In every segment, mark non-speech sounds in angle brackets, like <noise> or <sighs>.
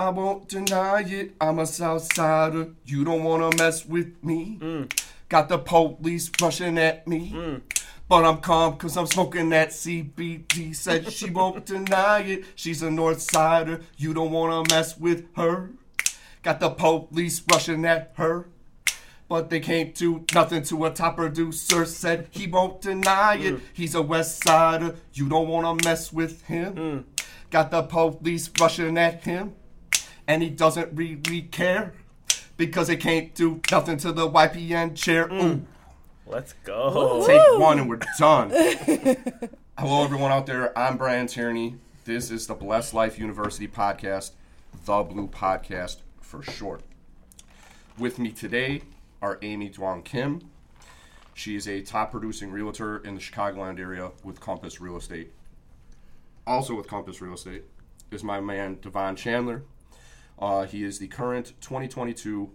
I won't deny it. I'm a Southsider. You don't wanna mess with me. Mm. Got the police rushing at me. Mm. But I'm calm cause I'm smoking that CBD. Said she <laughs> won't deny it. She's a North Sider. You don't wanna mess with her. Got the police rushing at her. But they can't do nothing to a top producer. Said he won't deny it. Mm. He's a West Sider. You don't wanna mess with him. Got the police rushing at him. And he doesn't really care. Because they can't do nothing to the YPN chair. Mm. Ooh. Let's go. Take one and we're done. <laughs> Hello, everyone out there. I'm Brian Tierney. This is the Blessed Life University podcast, the BLU Podcast for short. With me today are Amy Duong Kim. She is a top producing realtor in the Chicagoland area with Compass Real Estate. Also with Compass Real Estate is my man Devon Chandler. Uh, he is the current 2022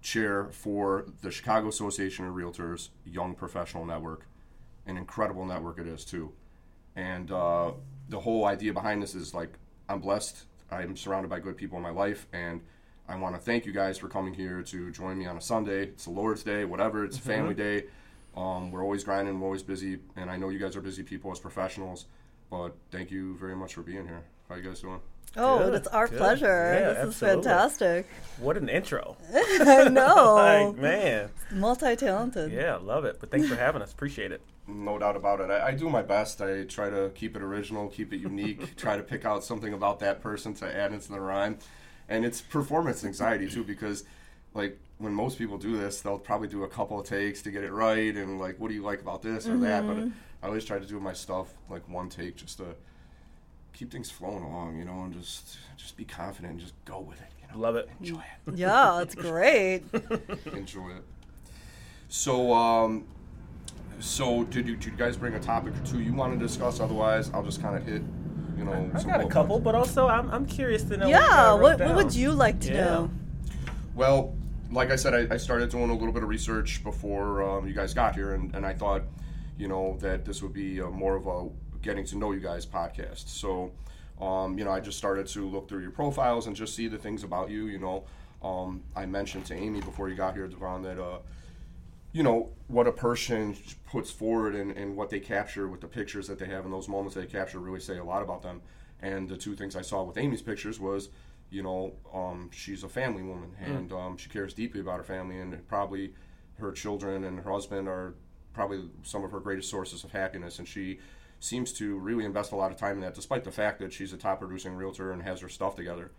chair for the Chicago Association of Realtors Young Professional Network. An incredible network it is too. And uh, the whole idea behind this is like I'm blessed. I'm surrounded by good people in my life, and I want to thank you guys for coming here to join me on a Sunday. It's the Lord's Day, whatever. It's a family day. Um, we're always grinding. We're always busy, and I know you guys are busy people as professionals. But thank you very much for being here. How you guys doing? Oh, Good, it's our good. pleasure. Yeah, this absolutely. is fantastic. What an intro. I <laughs> know. <laughs> Like, man. Multi talented. Yeah, love it. But thanks for having us. Appreciate it. No doubt about it. I, I do my best. I try to keep it original, keep it unique, <laughs> try to pick out something about that person to add into the rhyme. And it's performance anxiety too, because like when most people do this, they'll probably do a couple of takes to get it right, and like, what do you like about this or that? But mm-hmm. I always try to do my stuff like one take, just to keep things flowing along, you know, and just just be confident and just go with it. You know, Love it. enjoy it. <laughs> Yeah, it's great. <laughs> enjoy it. So, um, so did you, did you guys bring a topic or two you want to discuss? Otherwise, I'll just kind of hit, you know. I some got a couple, points. but also I'm, I'm curious to know. yeah, what, what, what would you like to Yeah. know? Well, like I said, I, I started doing a little bit of research before um, you guys got here, and, and I thought, you know, that this would be uh more of a getting to know you guys podcast. So, um, you know, I just started to look through your profiles and just see the things about you. You know, um, I mentioned to Amy before you got here, Devon, that. Uh, you know what a person puts forward and, and what they capture with the pictures that they have and those moments they capture really say a lot about them and the two things i saw with amy's pictures was you know um, she's a family woman and um, she cares deeply about her family and probably her children and her husband are probably some of her greatest sources of happiness and she seems to really invest a lot of time in that despite the fact that she's a top producing realtor and has her stuff together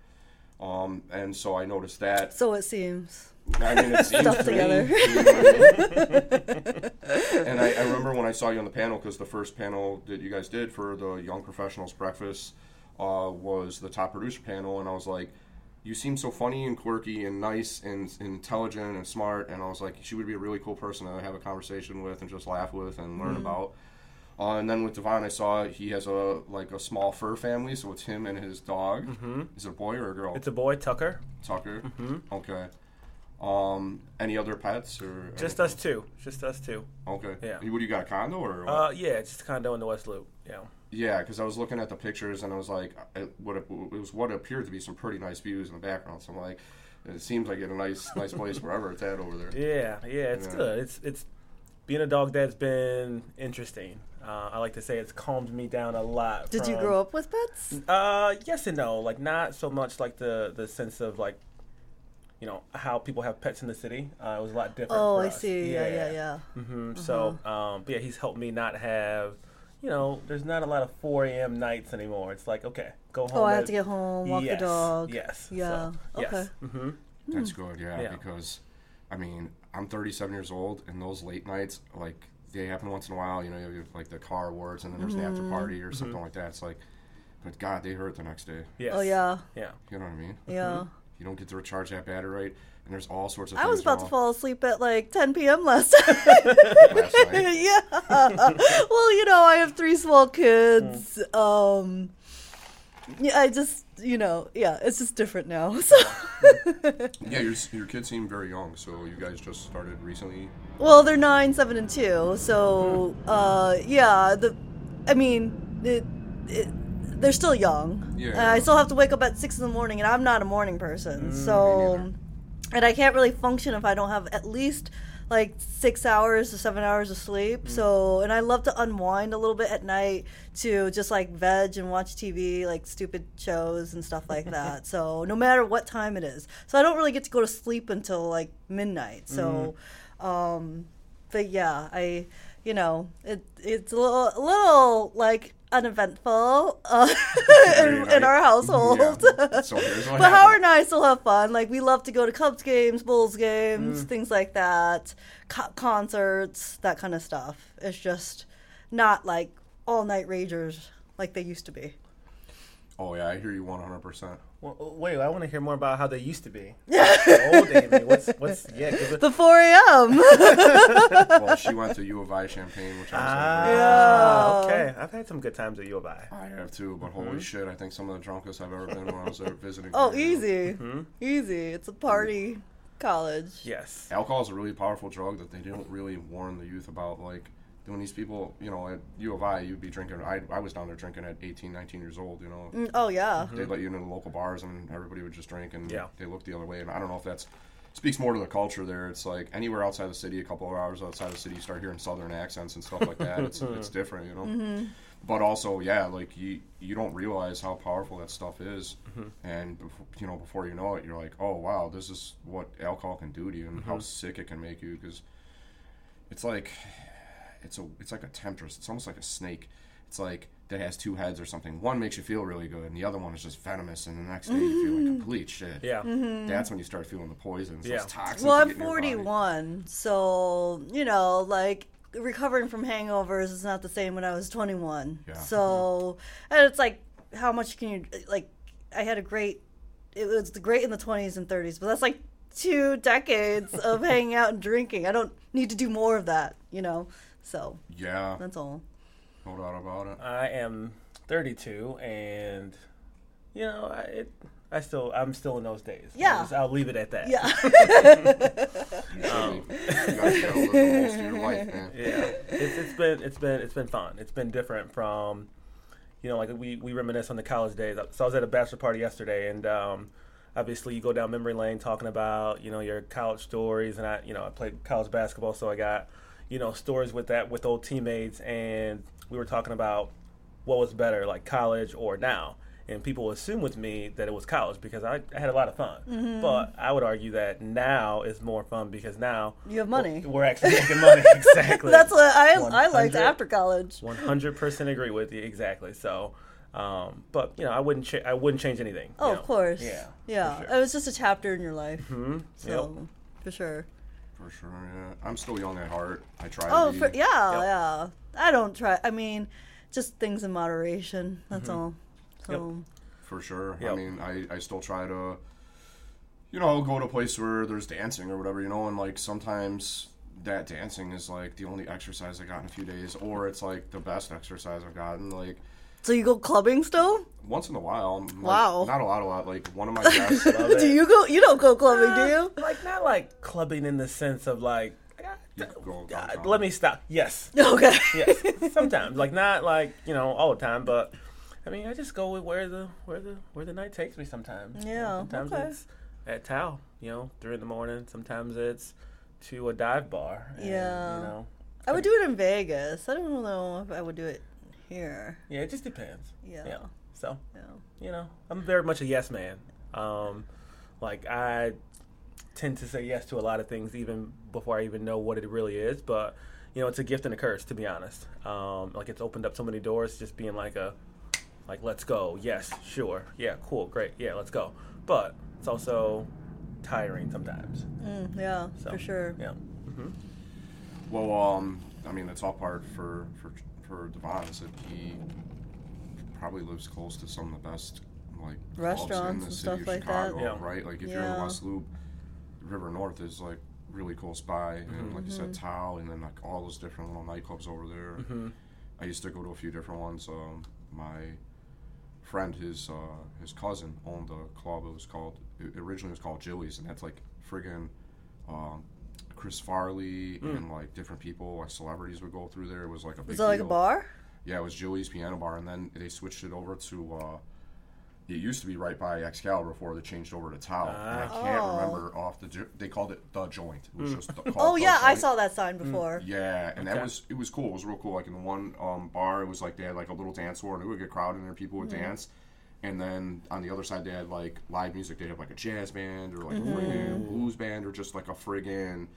um, and so i noticed that So it seems. I mean, it <laughs> seems Stuff to me, together. you know I mean? and I, I remember when I saw you on the panel because the first panel that you guys did for the Young Professionals Breakfast uh, was the top producer panel, and I was like, "You seem so funny and quirky and nice and, and intelligent and smart," and I was like, "She would be a really cool person to have a conversation with and just laugh with and learn about." Uh, and then with Devon, I saw he has a like a small fur family, so it's him and his dog. Is it a boy or a girl? It's a boy, Tucker. Tucker. Okay. Um, any other pets or Just us two. Just us two. Okay. Yeah. What do you got? A condo or? What? Uh, yeah, it's just a condo in the West Loop. Yeah. yeah, because I was looking at the pictures and I was like, it, what it, it was what appeared to be some pretty nice views in the background. So I'm like, it seems like a nice nice place wherever it's at over there. <laughs> Yeah, yeah, it's Yeah. good. It's it's being a dog dad's been interesting. Uh, I like to say it's calmed me down a lot. Did you grow up with pets? Uh, yes and no. Like not so much like the the sense of like, you know, how people have pets in the city. Uh, it was a lot different. Oh, for I us. see. Yeah, yeah, yeah. hmm So, um, but yeah, he's helped me not have. You know, there's not a lot of 4 a.m. nights anymore. It's like, okay, go home. Oh, I have at- to get home, walk yes, the dog. Yes. Yeah. So, Okay. Yes. hmm That's good. Yeah, Yeah. because I mean, I'm 37 years old, and those late nights, like they happen once in a while. You know, you have, like the car awards, and then there's the after mm-hmm. party or something mm-hmm. like that. It's like, but God, they hurt the next day. Yes. Oh, yeah. Yeah. You know what I mean? Yeah. You don't get to recharge that battery right, and there's all sorts of. I was things about to fall asleep at like 10 p.m. last <laughs> time. Last night. <laughs> yeah. <laughs> well, you know, I have three small kids. Mm. Um, yeah, I just, you know, yeah, it's just different now. <laughs> So, Yeah, your your kids seem very young, so you guys just started recently. well, they're nine, seven, and two. So, uh, yeah, the, I mean, it, it, they're still young. Yeah. And I still have to wake up at six in the morning, and I'm not a morning person. Mm, so, and I can't really function if I don't have at least like six hours to seven hours of sleep. Mm. So, and I love to unwind a little bit at night to just like veg and watch TV, like stupid shows and stuff like <laughs> that. so, no matter what time it is. So, I don't really get to go to sleep until like midnight. So, Mm-hmm. um, but yeah, I, you know, it it's a little, a little like uneventful uh, <laughs> in, in our household. Yeah. So <laughs> but Howard and I still have fun. Like we love to go to Cubs games, Bulls games, things like that, co- concerts, that kind of stuff. It's just not like all night ragers like they used to be. Oh yeah, I hear you 100. percent wait, I want to hear more about how they used to be. <laughs> The old Amy. What's what's yeah? 'cause it- The 4 a.m. <laughs> Well, she went to U of I Champaign, which I'm Ah, so Yeah. okay. I've had some good times at U of I. I have too, but holy shit, I think some of the drunkest I've ever been when I was there visiting. oh, her. easy. Mm-hmm. Easy. It's a party college. Yes. Alcohol is a really powerful drug that they don't really warn the youth about. Like, when these people, you know, at U of I, you'd be drinking. I, I was down there drinking at 18, 19 years old, you know. Mm, Oh, yeah. Mm-hmm. They'd let you into the local bars and everybody would just drink and Yeah. they looked the other way. And I don't know if that's speaks more to the culture there. It's like anywhere outside the city, a couple of hours outside the city, you start hearing southern accents and stuff like that. It's <laughs> it's different, you know. Mm-hmm. But also, yeah, like you you don't realize how powerful that stuff is, mm-hmm. and bef- you know before you know it, you're like, oh wow, this is what alcohol can do to you and how sick it can make you because it's like it's a it's like a temptress. It's almost like a snake. It's like that has two heads or something. One makes you feel really good, and the other one is just venomous. And the next day you feel like mm-hmm. complete shit. Yeah. Mm-hmm. That's when you start feeling the poisons, Yeah. those toxins. Well, I'm get in your body. 41, so you know, like recovering from hangovers is not the same when I was 21. Yeah. So, and it's like, how much can you like? I had a great. It was great in the 20s and 30s, but that's like two decades of <laughs> hanging out and drinking. I don't need to do more of that, you know. So Yeah, that's all. no doubt about it. I am 32, and you know, I, it, I still, I'm still in those days. Yeah. I'll, just- I'll leave it at that. Yeah. <laughs> Um, you gotta get out the most of your life, yeah. It's, it's been, it's been, it's been fun. It's been different from, you know, like we we reminisce on the college days. So I was at a bachelor party yesterday, and um, obviously you go down memory lane talking about you know your college stories, and I, you know, I played college basketball, so I got, you know, stories with that with old teammates, and we were talking about what was better, like college or now. And people assume with me that it was college because I, I had a lot of fun. Mm-hmm. But I would argue that now is more fun because now You have money. We're, we're actually making money. <laughs> exactly. That's what I I liked after college. One hundred percent agree with you. Exactly. So, um, but you know, I wouldn't. Cha- I wouldn't change anything. you Oh, know. of course. Yeah. Yeah. for It was just a chapter in your life. Mhm. So, for sure. For sure, yeah. I'm still young at heart. I try Oh, to be. for, yeah, Yep. yeah. I don't try. I mean, just things in moderation. That's Mm-hmm. all. So, For sure. I mean, I, I still try to, you know, go to a place where there's dancing or whatever, you know, and like sometimes that dancing is like the only exercise I got in a few days, or it's like the best exercise I've gotten. Like so you go clubbing still? once in a while. Like, Wow. Not a lot, a lot. Like one of my guests. <laughs> Do you go? You don't go clubbing, do Uh, you? Like not like clubbing in the sense of like. You could go Uh, let me stop. Yes. Okay. Yes. <laughs> Sometimes, like not like you know all the time, but I mean, I just go with where the where the where the night takes me. Sometimes. You know, Yeah, sometimes okay. it's at Tao. You know, three in the morning. Sometimes it's to a dive bar. and, Yeah. You know. I would do it in Vegas. I don't know if I would do it here. Yeah, it just depends. Yeah. Yeah. So Yeah. you know, I'm very much a yes man. Um, like I tend to say yes to a lot of things even before I even know what it really is. But you know, it's a gift and a curse to be honest. Um, like it's opened up so many doors, just being like a like let's go, yes, sure, yeah, cool, great, yeah, let's go. But it's also tiring sometimes. Mm, yeah, So, for sure. Yeah. Well, um, I mean, the tough part for for for Devon is that he probably lives close to some of the best like clubs in Restaurants the and city stuff of like that. Chicago, Yeah. right? Like if you're in Yeah. West Loop, River North is like really close by, and like you said, Tao, and then like all those different little nightclubs over there. Mm-hmm. I used to go to a few different ones. Um, my friend, his uh, his cousin owned a club. It was called it originally was called Jilly's, and that's like friggin' um, Chris Farley hmm. and like different people, like celebrities would go through there. It was like a big Is that like a bar? Yeah, it was Jilly's Piano Bar, and then they switched it over to. Uh, it used to be right by Excalibur before they changed over to Tao. and I can't Oh. remember off the. jo- They called it the joint. It was hmm. just the, <laughs> called Oh The yeah, I saw that sign hmm. before. Yeah, and that was it was cool. It was real cool. Like in the one um, bar, it was like they had like a little dance floor, and it would get crowded, and there people would dance. And then on the other side, they had like live music. They had like a jazz band or like a mm-hmm. friggin' blues band or just like a friggin'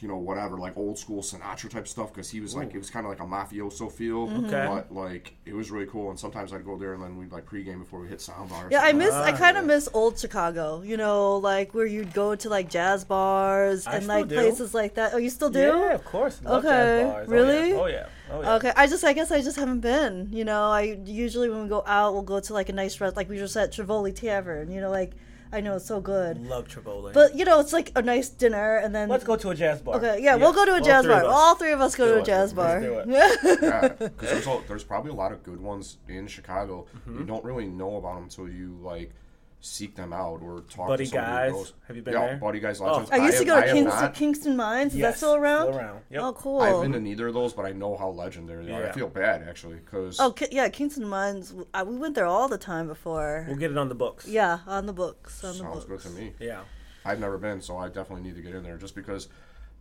you know whatever like old school Sinatra type stuff because he was like it was kind of like a mafioso feel, Okay. but like it was really cool. And sometimes I'd go there and then we'd like pregame before we hit sound bars. Yeah, I miss. I Ah, kind of yeah. miss old Chicago. You know, like where you'd go to like jazz bars I and like do. places like that. Oh, you still do? Yeah, of course. Love Okay, jazz bars. really? Oh yeah. Oh yeah. Okay, I just I guess I just haven't been. You know, I usually when we go out, we'll go to like a nice restaurant, like we just at Trivoli Tavern. You know, like I know it's so good, Love Trivoli. but you know, it's like a nice dinner, and then let's go to a jazz bar. Okay, yeah, we'll go to a all jazz three bar. All three of us go Do to a jazz bar. Let's do <laughs> yeah, because there's, there's probably a lot of good ones in Chicago. Mm-hmm. You don't really know about them until you like seek them out or talk Buddy to somebody Guys. who goes. Have you been yeah, there? Buddy Guys. Oh. I used to have- go to have Kingston, Kingston Mines. Is that still around? Still around. Yep. Oh, cool. I've been to neither of those, but I know how legendary they are. I feel bad actually because Oh, Ki- yeah, Kingston Mines. uh, We went there all the time before. We'll get it on the books. Yeah, on the books. On the sounds books. good to me. Yeah. I've never been, so I definitely need to get in there just because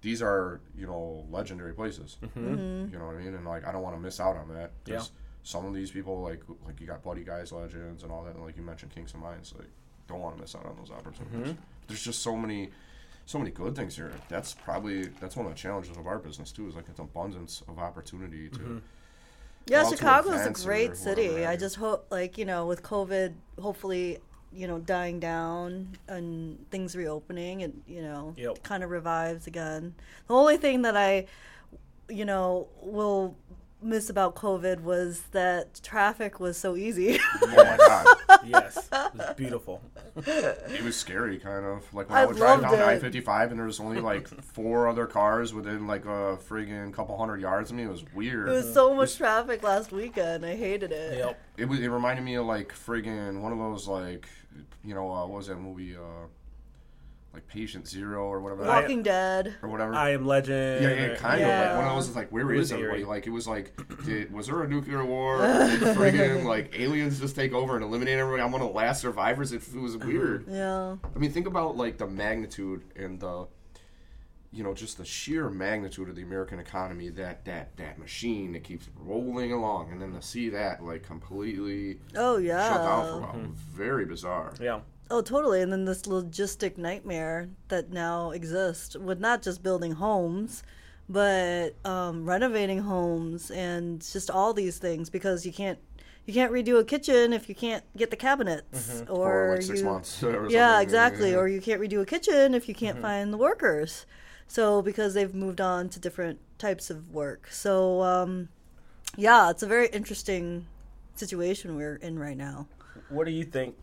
these are you know legendary places. Mm-hmm. You know what I mean? And like I don't want to miss out on that. Yeah. Some of these people like like you got Buddy Guys legends and all that, and like you mentioned Kingston Mines, like don't want to miss out on those opportunities. Mm-hmm. There's just so many. So many good things here. That's probably that's one of the challenges of our business too. Is like it's abundance of opportunity to. Mm-hmm. Yeah, go to Chicago is a great city. have I just hope, like you know, with COVID, hopefully, you know, dying down and things reopening, and you know, Yep. kind of revives again. The only thing that I, you know, will miss about COVID was that traffic was so easy. <laughs> Oh my <laughs> god, Yes. It was beautiful. it was scary, kind of like when I I, would drive down it. I fifty five and there was only like <laughs> four other cars within like a friggin' couple hundred yards of me. It was weird. There was so much traffic last weekend. I hated it. Yep. It was. It reminded me of like friggin' one of those like, you know, uh, what was that movie? Uh, like Patient Zero or whatever. that- Walking Dead. or whatever. I am legend. yeah, yeah, kind of like one of Yeah. those. Is like, where It is was everybody? Like, it was like, <clears throat> did, was there a nuclear war? Did friggin' <laughs> like aliens just take over and eliminate everybody? I'm one of the last survivors. It, it was uh-huh. weird. Yeah. I mean, think about like the magnitude and the, you know, just the sheer magnitude of the American economy. That that that machine that keeps rolling along, and then to see that like completely Oh yeah. shut down for a while, very bizarre. Yeah. Oh, totally. And then this logistic nightmare that now exists with not just building homes, but um, renovating homes and just all these things because you can't you can't redo a kitchen if you can't get the cabinets or for like six you, months. or yeah, exactly. Yeah. Or you can't redo a kitchen if you can't find the workers. So because they've moved on to different types of work. So um, yeah, it's a very interesting situation we're in right now. What do you think?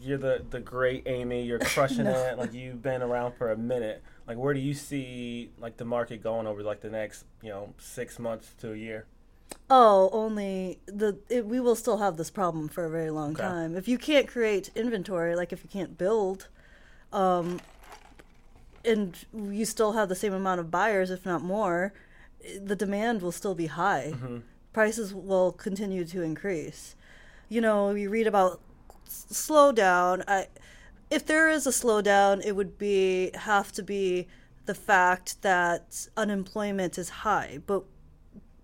You're the the great Amy. You're crushing <laughs> it. Like you've been around for a minute. Like where do you see like the market going over like the next you know six months to a year? Oh, only the it, we will still have this problem for a very long Okay. time. If you can't create inventory, like if you can't build, um, and you still have the same amount of buyers, if not more, the demand will still be high. Prices will continue to increase. You know, you read about slowdown. I, if there is a slowdown, it would be have to be the fact that unemployment is high, but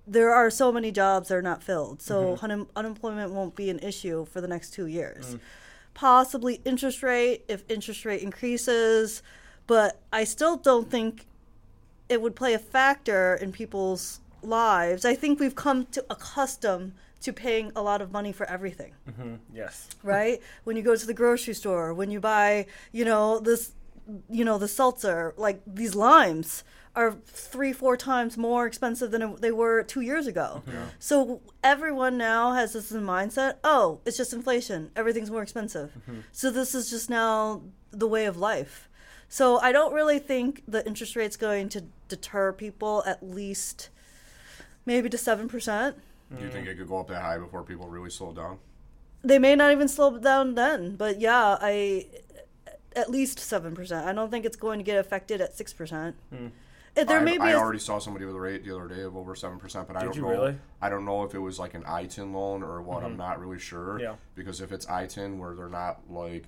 there are so many jobs that are not filled, so mm-hmm. unem- unemployment won't be an issue for the next two years. Mm. Possibly interest rate if interest rate increases, but I still don't think it would play a factor in people's lives. I think we've come to accustom to paying a lot of money for everything Mm, yes. right? when you go to the grocery store, when you buy, you know, this, you know, the seltzer, like these limes are three, four times more expensive than they were two years ago. So everyone now has this mindset oh, it's just inflation. Everything's more expensive. So this is just now the way of life. So I don't really think the interest rate's going to deter people at least maybe to 7%. Do you think it could go up that high before people really slow down? they may not even slow down then but yeah i at least 7% i don't think it's going to get affected at 6% Uh, There I, may be I a- already saw somebody with a rate the other day of over seven percent, but I Did don't you know. really? I don't know if it was like an ITIN loan or what. I'm not really sure. Yeah. Because if it's ITIN, where they're not like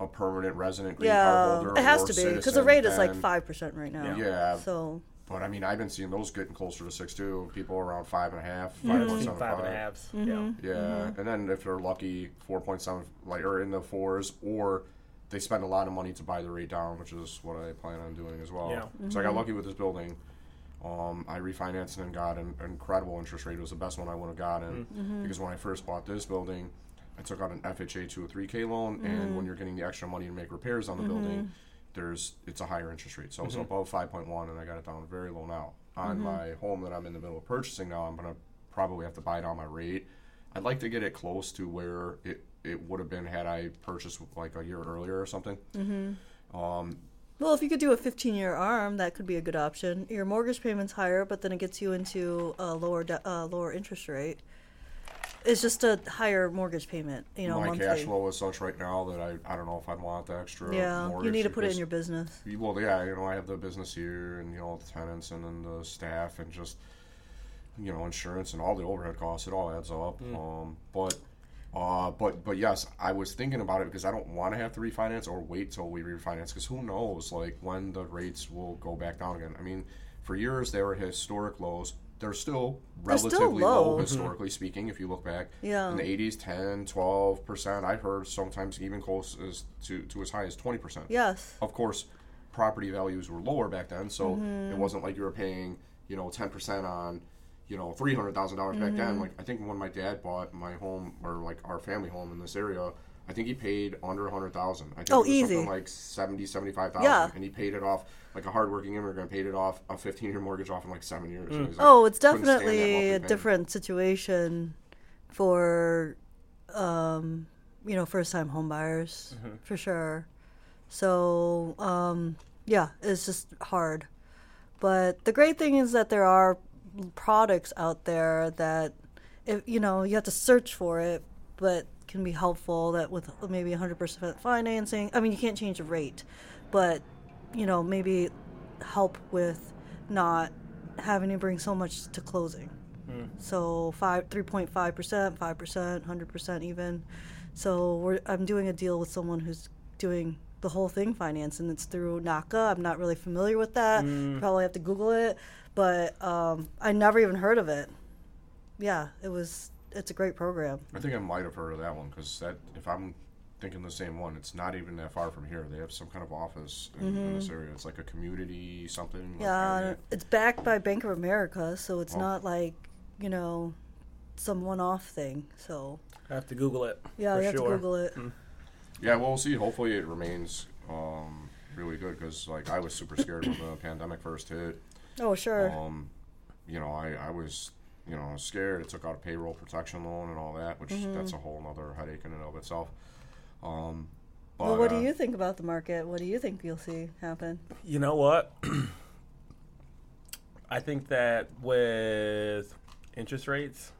a permanent resident green Yeah, card holder, it has or to be because the rate is like five percent right now. Yeah. So But I mean, I've been seeing those getting closer to six too. People around five and a half, Mm-hmm. five I've point seen seven five and halves. Mm-hmm. Yeah. Yeah, and then if they're lucky, four point seven, like or in the fours, or they spend a lot of money to buy the rate down, which is what I plan on doing as well. Yeah. So I got lucky with this building. Um, I refinanced and got an incredible interest rate. It was the best one I would have gotten because when I first bought this building, I took out an FHA 203k loan, and when you're getting the extra money to make repairs on the building, there's it's a higher interest rate. So it's above 5.1, and I got it down very low now. On my home that I'm in the middle of purchasing now, I'm gonna probably have to buy down my rate. I'd like to get it close to where it, it would have been had I purchased like a year earlier or something. Um, well, if you could do a fifteen year arm, that could be a good option. Your mortgage payment's higher, but then it gets you into a lower de- uh, lower interest rate. It's just a higher mortgage payment, you know, my monthly. cash flow is such right now that I, I don't know if I'd want the extra. yeah, you need to put it in your business. Well, yeah, you know, I have the business here, and you know, the tenants, and then the staff, and just you know, insurance and all the overhead costs. It all adds up. Um, but, uh, but, but yes, I was thinking about it because I don't want to have to refinance or wait till we refinance because who knows, like when the rates will go back down again. I mean, for years they were historic lows. They're still They're still relatively low, low. historically speaking, if you look back. Yeah. In the 80s, 10, 12%. I've heard sometimes even close as to, to as high as 20%. Yes. Of course, property values were lower back then, so Mm-hmm. it wasn't like you were paying, you know, ten percent on, you know, three hundred thousand dollars back Mm-hmm. then. Like I think when my dad bought my home or like our family home in this area, I think he paid under a hundred thousand. I think Oh, it was easy. something like 70, 75,000. Yeah. and he paid it off like a hardworking immigrant paid it off a fifteen year mortgage off in like seven years. And he's like, Oh, it's couldn't stand that monthly definitely a different situation for, um, you know, first time homebuyers Mm-hmm. for sure. So, um, yeah, it's just hard. But the great thing is that there are products out there that, if you know, you have to search for it, but can be helpful. That with maybe 100% financing. I mean, you can't change the rate, but you know, maybe help with not having to bring so much to closing. So five, three point five percent, five percent, hundred percent even. So we're, I'm doing a deal with someone who's doing the whole thing finance, and it's through NACA. I'm not really familiar with that. Probably have to Google it, but um, I never even heard of it. Yeah, it was. It's a great program. I think I might have heard of that one because that if I'm thinking the same one, it's not even that far from here. They have some kind of office in, in this area. It's like a community something. Mm-hmm. Yeah, that. it's backed by Bank of America, so it's Oh. not like you know some one-off thing. So I have to Google it. yeah, for you have sure. to Google it. Yeah, well, we'll see. Hopefully, it remains um, really good because, like, I was super scared when the pandemic first hit. Oh sure. Um, you know, I, I was, you know, scared. It took out a payroll protection loan and all that, which Mm-hmm. that's a whole other headache in and of itself. Um, but, well, what do uh, you think about the market? What do you think you'll see happen? You know what? <clears throat> I think that with interest rates,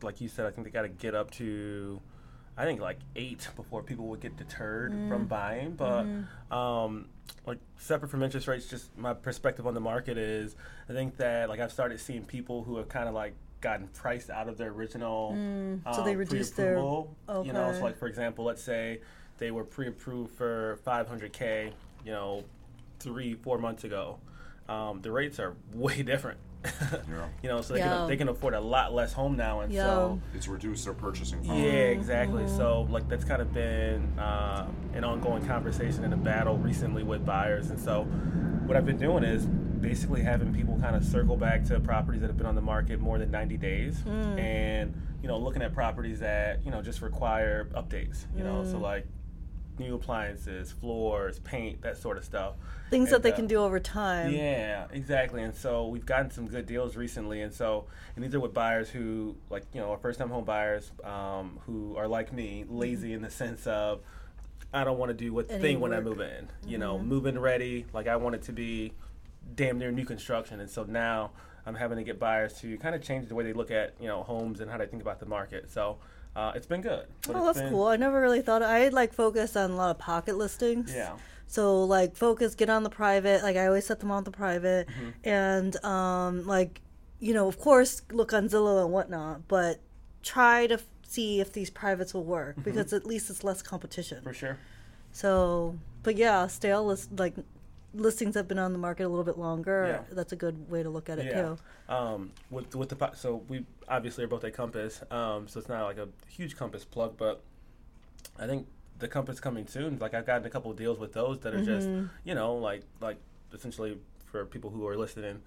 like you said, I think they got to get up to, I think like eight before people would get deterred from buying. But um, like separate from interest rates, just my perspective on the market is, I think that like I've started seeing people who have kind of like gotten priced out of their original. so they um, reduced their- pre-approval. You know, so like for example, let's say they were pre-approved for 500k. You know, three four months ago. Um, the rates are <laughs> way different. <laughs> Yeah. You know, so they, Yeah. can, they can afford a lot less home now, and Yeah. so It's reduced their purchasing power. yeah, exactly. So like that's kind of been uh, an ongoing conversation and a battle recently with buyers, and so what I've been doing is basically having people kind of circle back to properties that have been on the market more than 90 days, and you know looking at properties that you know just require updates. You know, so like new appliances, floors, paint, that sort of stuff. Things that they uh, can do over time. yeah, exactly. And so we've gotten some good deals recently. And so, and these are with buyers who, like, you know, are first time home buyers um, who are like me, lazy in the sense of, I don't want to do a Any thing when I move in. You know, move in ready. Like, I want it to be damn near new construction. And so now I'm having to get buyers to kind of change the way they look at, you know, homes and how they think about the market. So, uh, it's been good. Oh, that's been- cool. I never really thought I like focused on a lot of pocket listings. Yeah. So like focus, get on the private. Like I always set them on the private, Mm-hmm. and um, like you know, of course, look on Zillow and whatnot, but try to f- see if these privates will work because at least it's less competition. Mm-hmm. For sure. So, but yeah, stale list like listings have been on the market a little bit longer. Yeah. That's a good way to look at it Yeah. too. Um, with with the so we obviously are both at Compass, um, so it's not like a huge Compass plug, but I think the Compass coming soon. Like I've gotten a couple of deals with those that are just you know like like essentially for people who are listening.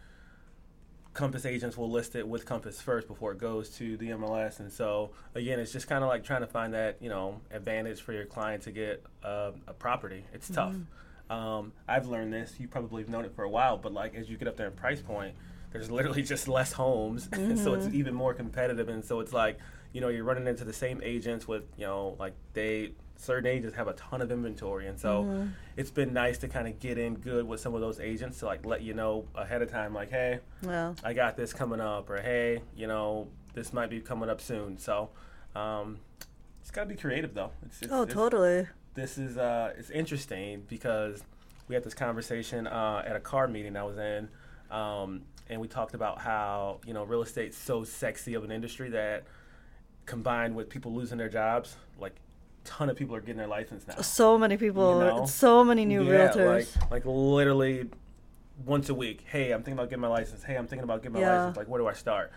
Compass agents will list it with Compass first before it goes to the MLS, and so again, it's just kind of like trying to find that you know advantage for your client to get uh, a property. It's tough. Um, I've learned this. You probably have known it for a while, but like as you get up there in price point, there's literally <laughs> just less homes, <laughs> and so it's even more competitive. And so it's like you know you're running into the same agents with you know like they certain agents have a ton of inventory, and so it's been nice to kind of get in good with some of those agents to like let you know ahead of time, like hey, Well, I got this coming up, or hey, you know this might be coming up soon. So um, it's got to be creative though. It's, it's, oh, it's- totally. This is uh, it's interesting because we had this conversation uh, at a car meeting I was in, um, and we talked about how you know real estate's so sexy of an industry that combined with people losing their jobs, like ton of people are getting their license now. So many people, You know? so many new yeah, realtors. like like literally once a week. Hey, I'm thinking about getting my license. Hey, I'm thinking about getting my Yeah. license. Like, where do I start?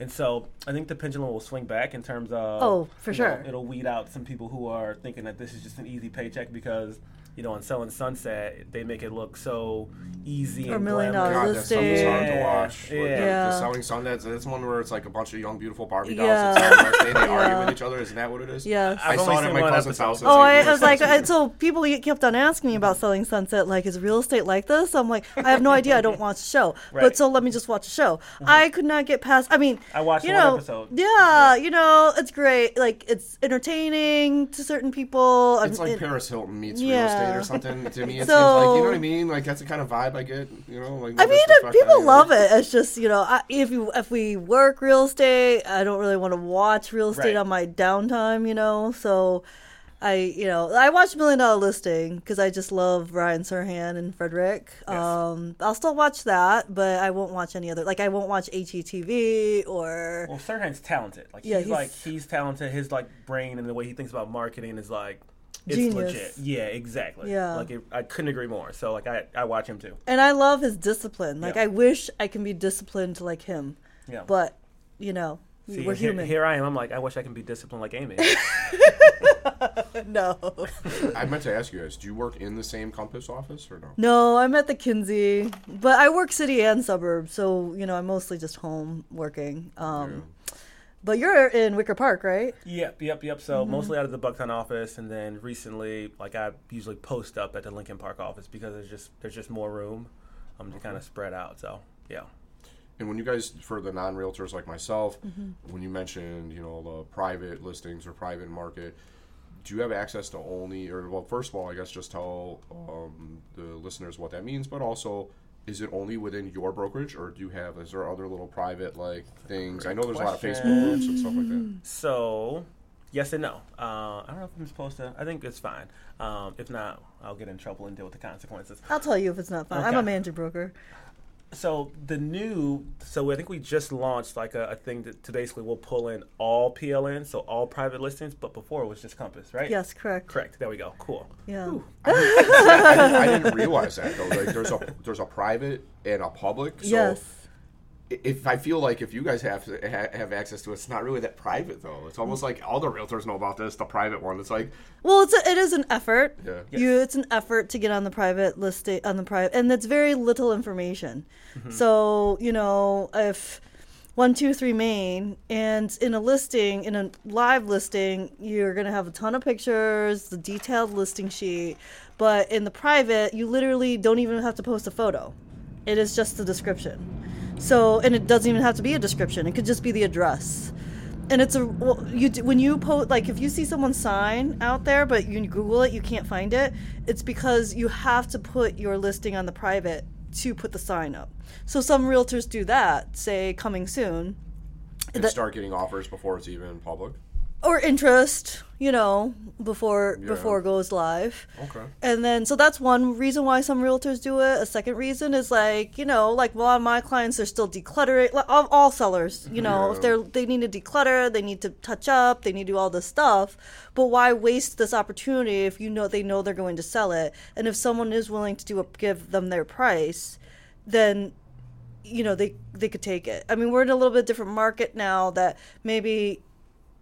And so I think the pendulum will swing back in terms of Oh, for you know, sure. it'll weed out some people who are thinking that this is just an easy paycheck because you know on selling Sunset they make it look so easy Or and million dollar glamorous. God, that stuff is hard to watch. Like, yeah. the- Yeah. The selling sun, that's, that's one where it's like a bunch of young, beautiful Barbie dolls Yeah. that sell the next day. They argue with each other. Isn't that what it is? Yes. I saw it at seen my cousin's episode. house. Oh, I, I was like- like, <laughs> I, so people kept on asking me about selling Sunset. Like, is real estate like this? I'm like, I have no idea. I don't watch the show, <laughs> but so let me just watch the show. Uh-huh. I could not get past. I mean, I watched you one know, episode. Yeah, you know, it's great. Like, it's entertaining to certain people. It's I'm- like it- Paris Hilton meets real Yeah. Estate or something. To me, it <laughs> So- seems like you know what I mean. Like that's the kind of vibe I get. You know, like I mean, if people love it. It's just you know, I, if you if we work real estate, I don't really want to watch real estate Right. on my downtime. You know, so I you know I watch Million Dollar Listing because I just love Ryan Serhant and Fredrik. Yes. Um, I'll still watch that, but I won't watch any other. Like I won't watch HGTV or Well, Serhant's talented. Like Yeah, he's, he's- like he's talented. His like brain and the way he thinks about marketing is like it's Genius. legit. Yeah, exactly. Yeah. Like it, I couldn't agree more. So like I I watch him too. and I love his discipline. Like Yeah. I wish I can be disciplined like him, Yeah. but you know. See, we're here, human. here I am. I'm like, I wish I can be disciplined like Amy. <laughs> no. I meant to ask you guys: Do you work in the same Compass office or no? No, I'm at the Kinzie, but I work city and suburbs, so you know I'm mostly just home working. Um, But you're in Wicker Park, right? yep, yep, yep. So mostly out of the Bucktown office, and then recently, like I usually post up at the Lincoln Park office because there's just there's just more room, um, to kind of spread out. So yeah. And when you guys, for the non-realtors like myself, Mm-hmm. when you mentioned, you know, the private listings or private market, do you have access to only, or well, first of all, I guess just tell um, the listeners what that means, but also, is it only within your brokerage, or do you have, is there other little private like things? I know there's a lot of Facebook groups and stuff like that. So, yes and no. Uh, I don't know if I'm supposed to. I think it's fine. Um, if not, I'll get in trouble and deal with the consequences. I'll tell you if it's not fine. I'm a Okay. managing broker. So the new, so I think we just launched like a, a thing that to basically we'll pull in all PLN, so all private listings. But before it was just Compass, right? Yes, correct. Correct. There we go. Cool. Yeah. I, didn't, I didn't realize that though. Like, there's a there's a private and a public. So yes. If I feel like if you guys have have access to it, it's not really that private though. It's almost like all the realtors know about this. The private one, it's like Well, it's a, it is an effort. Yeah. You, it's an effort to get on the private listing on the private, and it's very little information. Mm-hmm. So you know, if one, two, three main, and in a listing, in a live listing, you're gonna have a ton of pictures, the detailed listing sheet. But in the private, you literally don't even have to post a photo. It is just the description. So, and it doesn't even have to be a description. It could just be the address and it's a well, you when you post like if you see someone's sign out there but you google it you can't find it it's because you have to put your listing on the private to put the sign up so some realtors do that say coming soon and That- start getting offers before it's even public. Or interest, you know, before Yeah. before it goes live. Okay. And then, so that's one reason why some realtors do it. A second reason is like, you know, like a lot of my clients are still decluttering. Like all, all sellers, you know, if they're they need to declutter, they need to touch up, they need to do all this stuff. But why waste this opportunity if you know they know they're going to sell it? And if someone is willing to do a, give them their price, then you know they they could take it. I mean, we're in a little bit different market now that maybe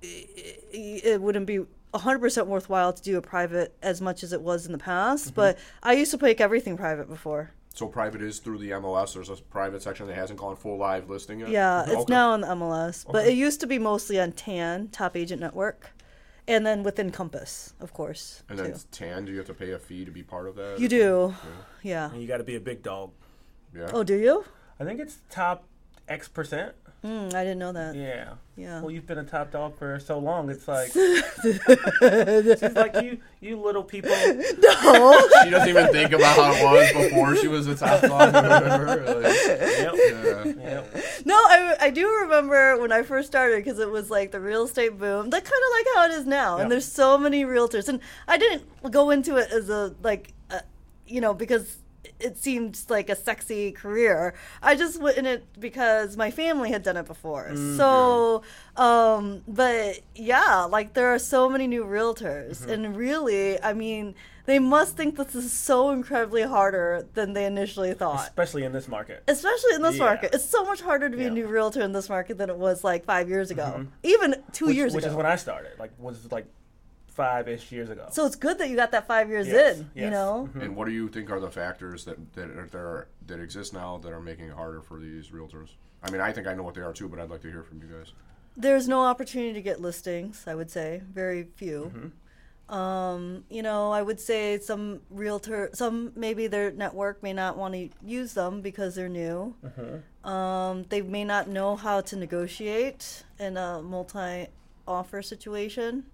it, it wouldn't be 100% worthwhile to do a private as much as it was in the past, Mm-hmm. but I used to make everything private before. So private is through the MLS. There's a private section that hasn't gone full live listing yet. Yeah, it's Okay. now on the MLS, but Okay. it used to be mostly on TAN, Top Agent Network, and then within Compass, of course. And then too. TAN, do you have to pay a fee to be part of that? You do. Yeah. And you got to be a big dog. Yeah. Oh, do you? I think it's top X percent. Mm, I didn't know that. Yeah. Yeah. Well, you've been a top dog for so long. It's like, <laughs> it's like you, you little people. <laughs> No. she doesn't even think about how it was before she was a top dog. or whatever. Like, Yep. yeah. Yep. No, I, I do remember when I first started because it was like the real estate boom. That kind of like how it is now. Yeah. And there's so many realtors. And I didn't go into it as a, like, uh, you know, because it seemed like a sexy career. I just went in it because my family had done it before. Mm, so, um, but yeah, like there are so many new realtors. Mm-hmm. And really, I mean, they must think this is so incredibly harder than they initially thought Especially in this market. especially in this Yeah. market. It's so much harder to be a new realtor in this market than it was like five years ago, even two which, years which ago. Which is when I started. Like was like five ish years ago. so it's good that you got that five years Yes, in. You yes. know, And what do you think are the factors that that are, that, are, that exist now that are making it harder for these realtors? I mean, I think I know what they are too, but I'd like to hear from you guys. there's no opportunity to get listings. I would say very few. Mm-hmm. Um, you know, I would say some realtor, some maybe their network may not want to use them because they're new. Mm-hmm. Um, they may not know how to negotiate in a multi-offer situation.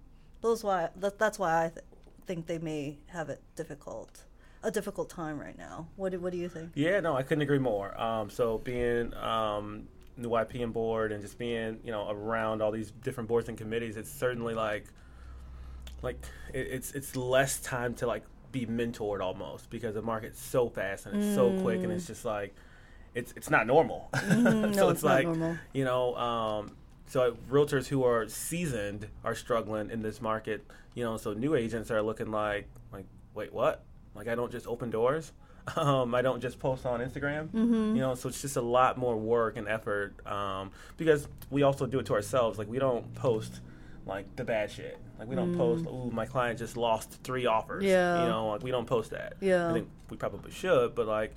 Those why that, that's why I th- think they may have it difficult, a difficult time right now. What do, what do you think? Yeah, no, I couldn't agree more. Um, so being um, new YPN board and just being you know around all these different boards and committees, it's certainly like like it, it's it's less time to like be mentored almost because the market's so fast and it's so quick and it's just like it's it's not normal. <laughs> so Mm. no, it's, it's like normal. you know. Um, so realtors who are seasoned are struggling in this market. You know, so new agents are looking like like wait what? Like I don't just open doors. <laughs> Um, I don't just post on Instagram. Mm-hmm. You know, so it's just a lot more work and effort um, because we also do it to ourselves. Like we don't post like the bad shit. Like we don't post, ooh, my client just lost three offers. Mm. Yeah. You know, like we don't post that. Yeah. I think we probably should, but like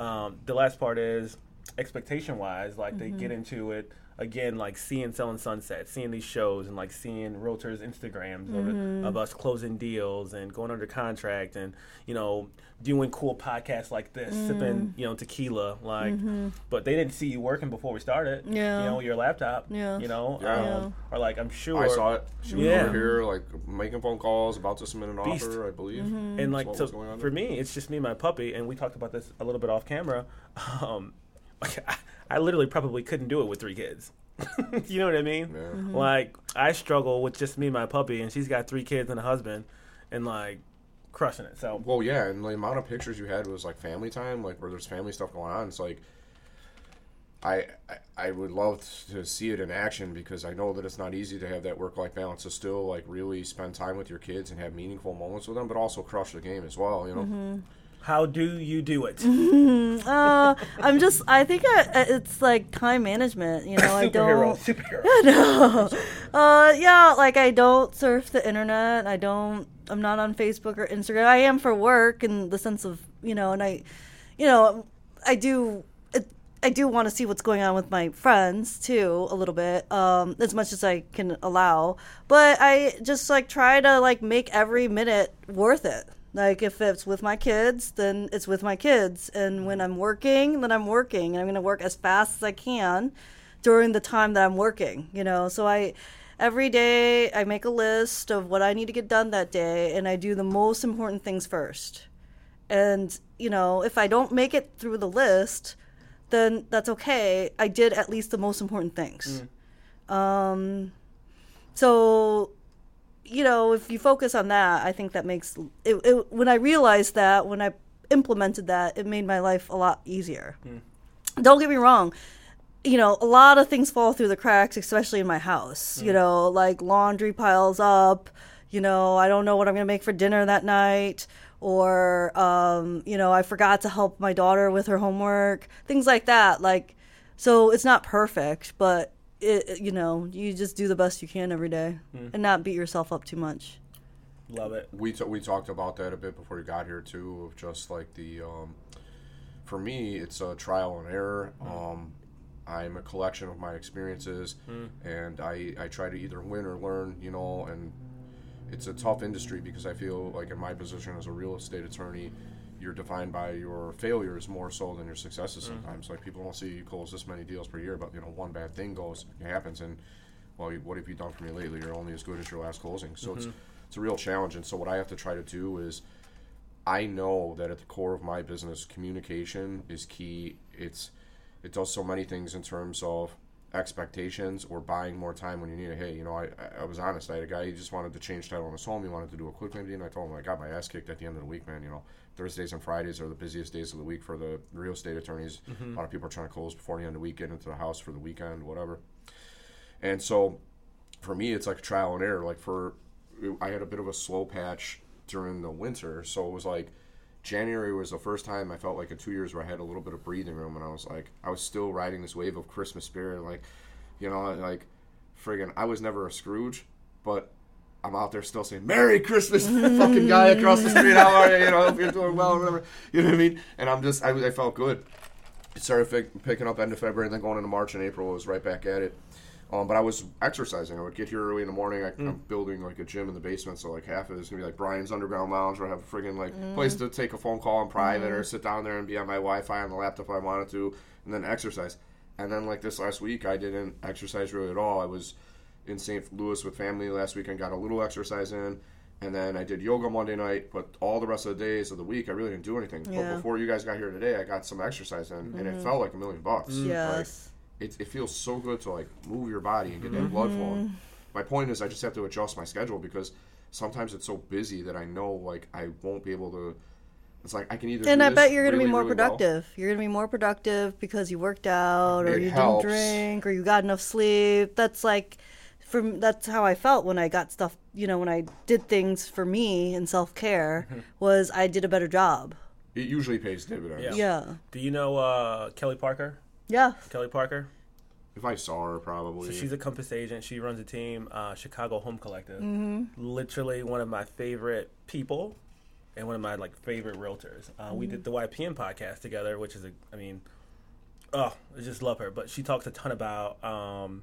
um, the last part is expectation wise, like they Mm-hmm. get into it again, like seeing Selling Sunset, seeing these shows, and like seeing realtors' Instagrams Mm-hmm. of, of us closing deals and going under contract, and you know doing cool podcasts like this, Mm. sipping you know tequila, like. But they didn't see you working before we started. Mm-hmm. Yeah. You know your laptop. Yeah. You know. Yeah. Um, or like I'm sure. I saw it. She was Yeah. over here, like making phone calls, about to submit an Beast. offer, I believe. Mm-hmm. and like what so was going on for me it's just me and my puppy and we talked about this a little bit off camera <laughs> um like <laughs> I, I literally probably couldn't do it with three kids <laughs> you know what i mean Yeah. Mm-hmm. like i struggle with just me and my puppy and she's got three kids and a husband and like crushing it so Well, yeah, and the amount of pictures you had was like family time, like where there's family stuff going on. It's like I, I I would love to see it in action because I know that it's not easy to have that work life balance to still like really spend time with your kids and have meaningful moments with them, but also crush the game as well. You know, Mm-hmm. How do you do it <laughs> Uh, I'm just, I think I, I- it's like time management. You know, I <laughs> don't. superhero <laughs> no. Uh, yeah, like I don't surf the internet. I don't. I'm not on Facebook or Instagram. I am for work in the sense of you know, and I, you know, I do. I do want to see what's going on with my friends too, a little bit, um, as much as I can allow. But I just like try to like make every minute worth it. Like if it's with my kids, then it's with my kids, and when I'm working, then I'm working, and I'm going to work as fast as I can during the time that I'm working, you know. So I every day I make a list of what I need to get done that day and I do the most important things first. And, you know, if I don't make it through the list, then that's okay. I did at least the most important things. Um so you know, if you focus on that, I think that makes it, it when I realized that when I implemented that, it made my life a lot easier. Don't get me wrong. You know, a lot of things fall through the cracks, especially in my house. You know, like laundry piles up. You know, I don't know what I'm going to make for dinner that night. Or, um, you know, I forgot to help my daughter with her homework. Things like that. Like, so it's not perfect, but it, you know, you just do the best you can every day and not beat yourself up too much. Love it. we t- we talked about that a bit before you got here too of just like the um, for me it's a trial and error um, i'm a collection of my experiences and I, I try to either win or learn you know and it's a tough industry because i feel like in my position as a real estate attorney you're defined by your failures more so than your successes mm. sometimes like people don't see you close this many deals per year but you know one bad thing goes it happens and well, what have you done for me lately? You're only as good as your last closing. So it's mm-hmm. it's a real challenge. And so what I have to try to do is, I know that at the core of my business, communication is key. It's it does so many things in terms of expectations or buying more time when you need it. Hey, you know, I, I- was honest. I had a guy, he just wanted to change title on his home. He wanted to do a quitclaim deed, and I told him I got my ass kicked at the end of the week, man. You know, Thursdays and Fridays are the busiest days of the week for the real estate attorneys. Mm-hmm. A lot of people are trying to close before the end of the week, get into the house for the weekend, whatever. And so for me, it's like trial and error. Like for, I had a bit of a slow patch during the winter, so it was like January was the first time I felt like in two years where I had a little bit of breathing room, and I was like, I was still riding this wave of Christmas spirit, like, you know, like, friggin', I was never a Scrooge, but I'm out there still saying "Merry Christmas," <laughs> fucking guy across the street. How are you? You know, I hope you're doing well, or whatever. You know what I mean? And I'm just, I, I felt good. It started pick, picking up end of February, and then going into March and April, I was right back at it. Um, but I was exercising. I would get here early in the morning. I, mm. I'm building like a gym in the basement, so like half of it is gonna be like Brian's Underground Lounge, where I have a friggin' like mm. place to take a phone call in private, or mm. sit down there and be on my Wi-Fi on the laptop if I wanted to, and then exercise. And then like this last week, I didn't exercise really at all. I was in St. Louis with family last weekend, got a little exercise in, and then I did yoga Monday night. But all the rest of the days of the week, I really didn't do anything. Yeah. But before you guys got here today, I got some exercise in, and it mm-hmm. felt like a million bucks. Like, Yes. It, it feels so good to like move your body and get that blood Mm-hmm. flowing. My point is, I just have to adjust my schedule because sometimes it's so busy that I know like I won't be able to. It's like I can either. And do I this bet you're going to really, be more really well- productive. You're going to be more productive because you worked out or It you helps. didn't drink or you got enough sleep. That's like from that's how I felt when I got stuff, you know, when I did things for me and self-care Mm-hmm. was I did a better job. It usually pays dividends. Yeah. Yeah. Do you know uh, Kelly Parker? Yeah. Kelly Parker. If I saw her, probably. So she's a Compass agent. She runs a team, uh, Chicago Home Collective. Literally one of my favorite people, and one of my like favorite realtors. Uh, We did the YPN podcast together, which is a, I mean, oh, I just love her. But she talks a ton about um,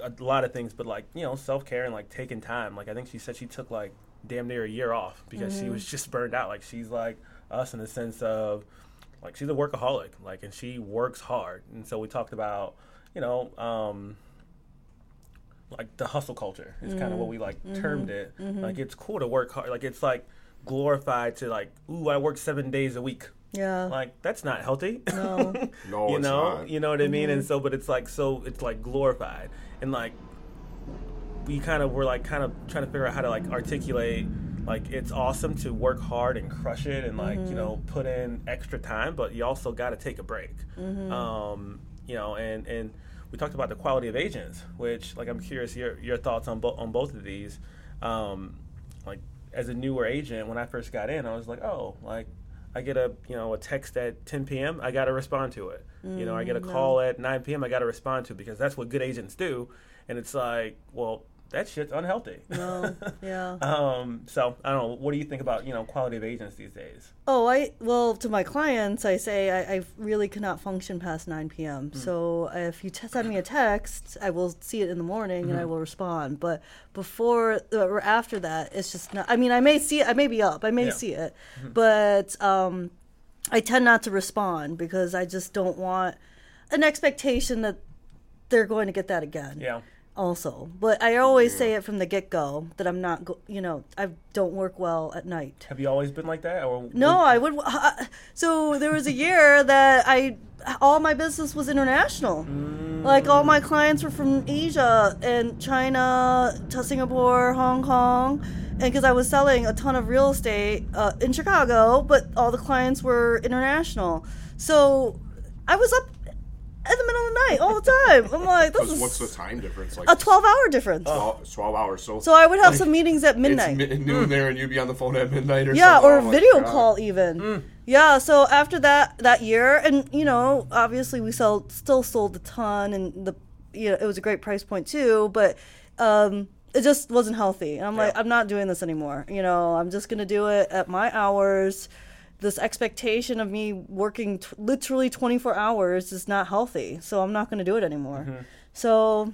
a lot of things, but like you know, self care and like taking time. Like I think she said she took like damn near a year off because she was just burned out. Like she's like us in the sense of like she's a workaholic like and she works hard. And so we talked about you know um like the hustle culture is kind of what we like mm-hmm. termed it. Mm-hmm. Like it's cool to work hard. Like it's like glorified to like ooh i work seven days a week. Yeah. like that's not healthy. No. <laughs> no, you it's know? not. you know what i mean? And mm-hmm. so but it's like so it's like glorified. And like we kind of were like kind of trying to figure out how to like articulate like it's awesome to work hard and crush it and like you know put in extra time but you also got to take a break um you know and and we talked about the quality of agents which like i'm curious your your thoughts on both on both of these um like as a newer agent when i first got in i was like oh like I get a you know a text at 10 p.m. I got to respond to it. you know, I get a call at 9 p.m. I got to respond to it because that's what good agents do. And it's like, well, that shit's unhealthy. No. <laughs> Yeah. um, so I don't know. What do you think about you know quality of agents these days? Oh, I well to my clients, I say I, I really cannot function past 9 p.m. So if you t- send me a text, I will see it in the morning and I will respond. But before uh, or after that, it's just not. I mean, I may see it. I may be up. I may Yeah. see it, but um, I tend not to respond because I just don't want an expectation that they're going to get that again Yeah. Also but i always say it from the get-go that i'm not go- you know i don't work well at night Have you always been like that? Or no i would uh, so there was a year that i all my business was international Like all my clients were from Asia and China, to Singapore, Hong Kong, and because I was selling a ton of real estate uh, in Chicago, but all the clients were international. So I was up in the middle of the night all the time. I'm <laughs> like, this is what's the time difference? Like a 12 hour difference. 12, 12 hours. So, So I would have like, some meetings at midnight. It's mi- noon there, and you'd be on the phone at midnight or yeah something. or Oh my video God. call even yeah so after that that year and you know obviously we sell still sold a ton and the you know it was a great price point too but um it just wasn't healthy and i'm like i'm not doing this anymore you know i'm just gonna do it at my hours this expectation of me working t- literally 24 hours is not healthy so i'm not gonna do it anymore mm-hmm. so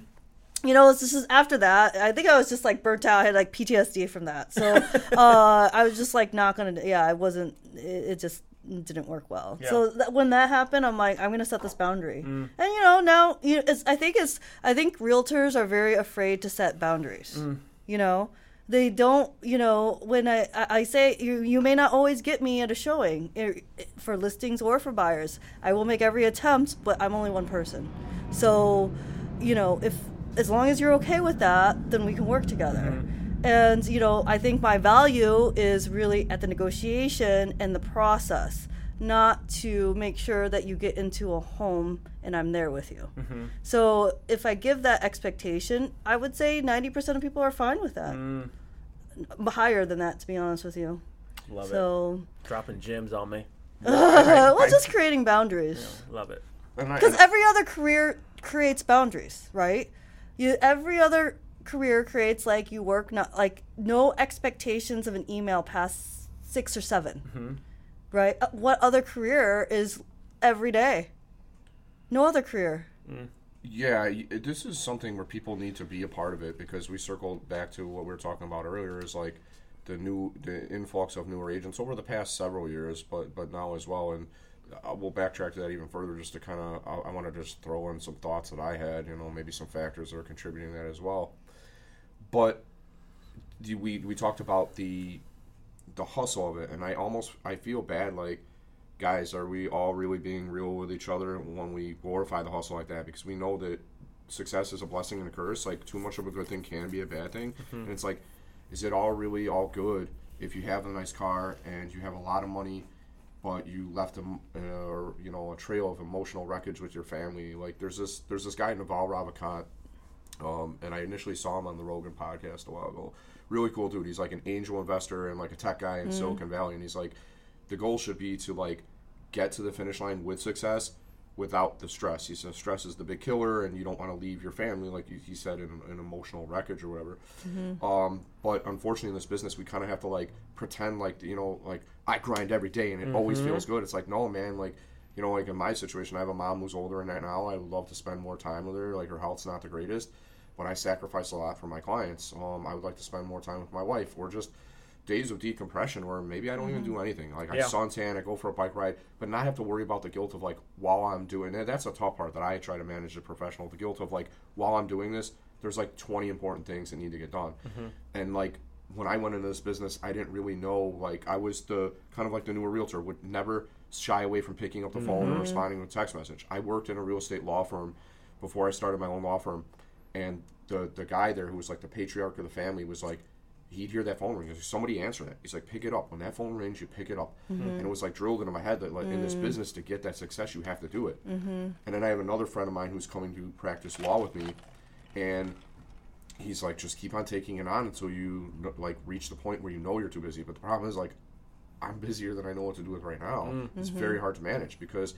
you know, this is after that. I think I was just like burnt out. I had like PTSD from that. So <laughs> uh, I was just like not gonna. Yeah, I wasn't. It, it just didn't work well. So Yeah. that, when that happened, I'm like, I'm gonna set this boundary. Mm. And you know, now you know, it's. I think it's. I think realtors are very afraid to set boundaries. Mm. You know. They don't, you know, when I, I say you, you may not always get me at a showing eh, for listings or for buyers. I will make every attempt, but I'm only one person. So, you know, if as long as you're okay with that, then we can work together. Mm-hmm. And you know, I think my value is really at the negotiation and the process, not to make sure that you get into a home and I'm there with you. Mm-hmm. So if I give that expectation, I would say 90% of people are fine with that. B- Higher than that, to be honest with you. Love it. So, Dropping gems on me. <laughs> well, just creating boundaries. Love it. Because every other career creates boundaries, right? You every other career creates like you work not like no expectations of an email past six or 7 right? Uh, What other career is every day? No other career. Yeah, this is something where people need to be a part of it because we circled back to what we were talking about earlier is like the new the influx of newer agents over the past several years, but but now as well. And uh, we'll backtrack to that even further just to kind of I, I want to just throw in some thoughts that I had, you know, maybe some factors that are contributing that as well. But the- we we talked about the the hustle of it, and I almost I feel bad like guys, are we all really being real with each other when we glorify the hustle like that? Because we know that success is a blessing and a curse. Like too much of a good thing can be a bad thing, and it's like, is it all really all good if you have a nice car and you have a lot of money, but you left them uh, you know a trail of emotional wreckage with your family? Like there's this there's this guy Naval Ravikant um, and I initially saw him on the Rogan podcast a while ago. Really cool dude. He's like an angel investor and like a tech guy in Silicon Valley, and he's like, the goal should be to like get to the finish line with success without the stress. He says stress is the big killer, and you don't want to leave your family, like he- he said, in an emotional wreckage or whatever. Um, but unfortunately, in this business, we kind of have to like pretend like you know, like I grind every day and it always feels good. It's like no, man, like. You know, like in my situation, I have a mom who's older than that now. I would love to spend more time with her. Like her health's not the greatest, but I sacrifice a lot for my clients. Um, I would like to spend more time with my wife, or just days of decompression where maybe I don't even do mm-hmm. anything. Like I Yeah. suntan, I go for a bike ride, but not have to worry about the guilt of like while I'm doing it. That's a tough part that I try to manage as a professional. The guilt of like while I'm doing this, there's like 20 important things that need to get done, mm-hmm. and like when I went into this business, I didn't really know. Like I was the kind of like the newer realtor would never shy away from picking up the phone and mm-hmm. responding to a text message. I worked in a real estate law firm before I started my own law firm, and the the guy there who was like the patriarch of the family was like he'd hear that phone ring. He's like, somebody answer that. He's like, pick it up. When that phone rings, you pick it up. Mm-hmm. And it was like drilled into my head that like in this mm. business to get that success, you have to do it. Mm-hmm. And then I have another friend of mine who's coming to practice law with me, and he's like, just keep on taking it on until you like reach the point where you know you're too busy. But the problem is like, I'm busier than I know what to do with right now. Mm. It's mm-hmm. very hard to manage because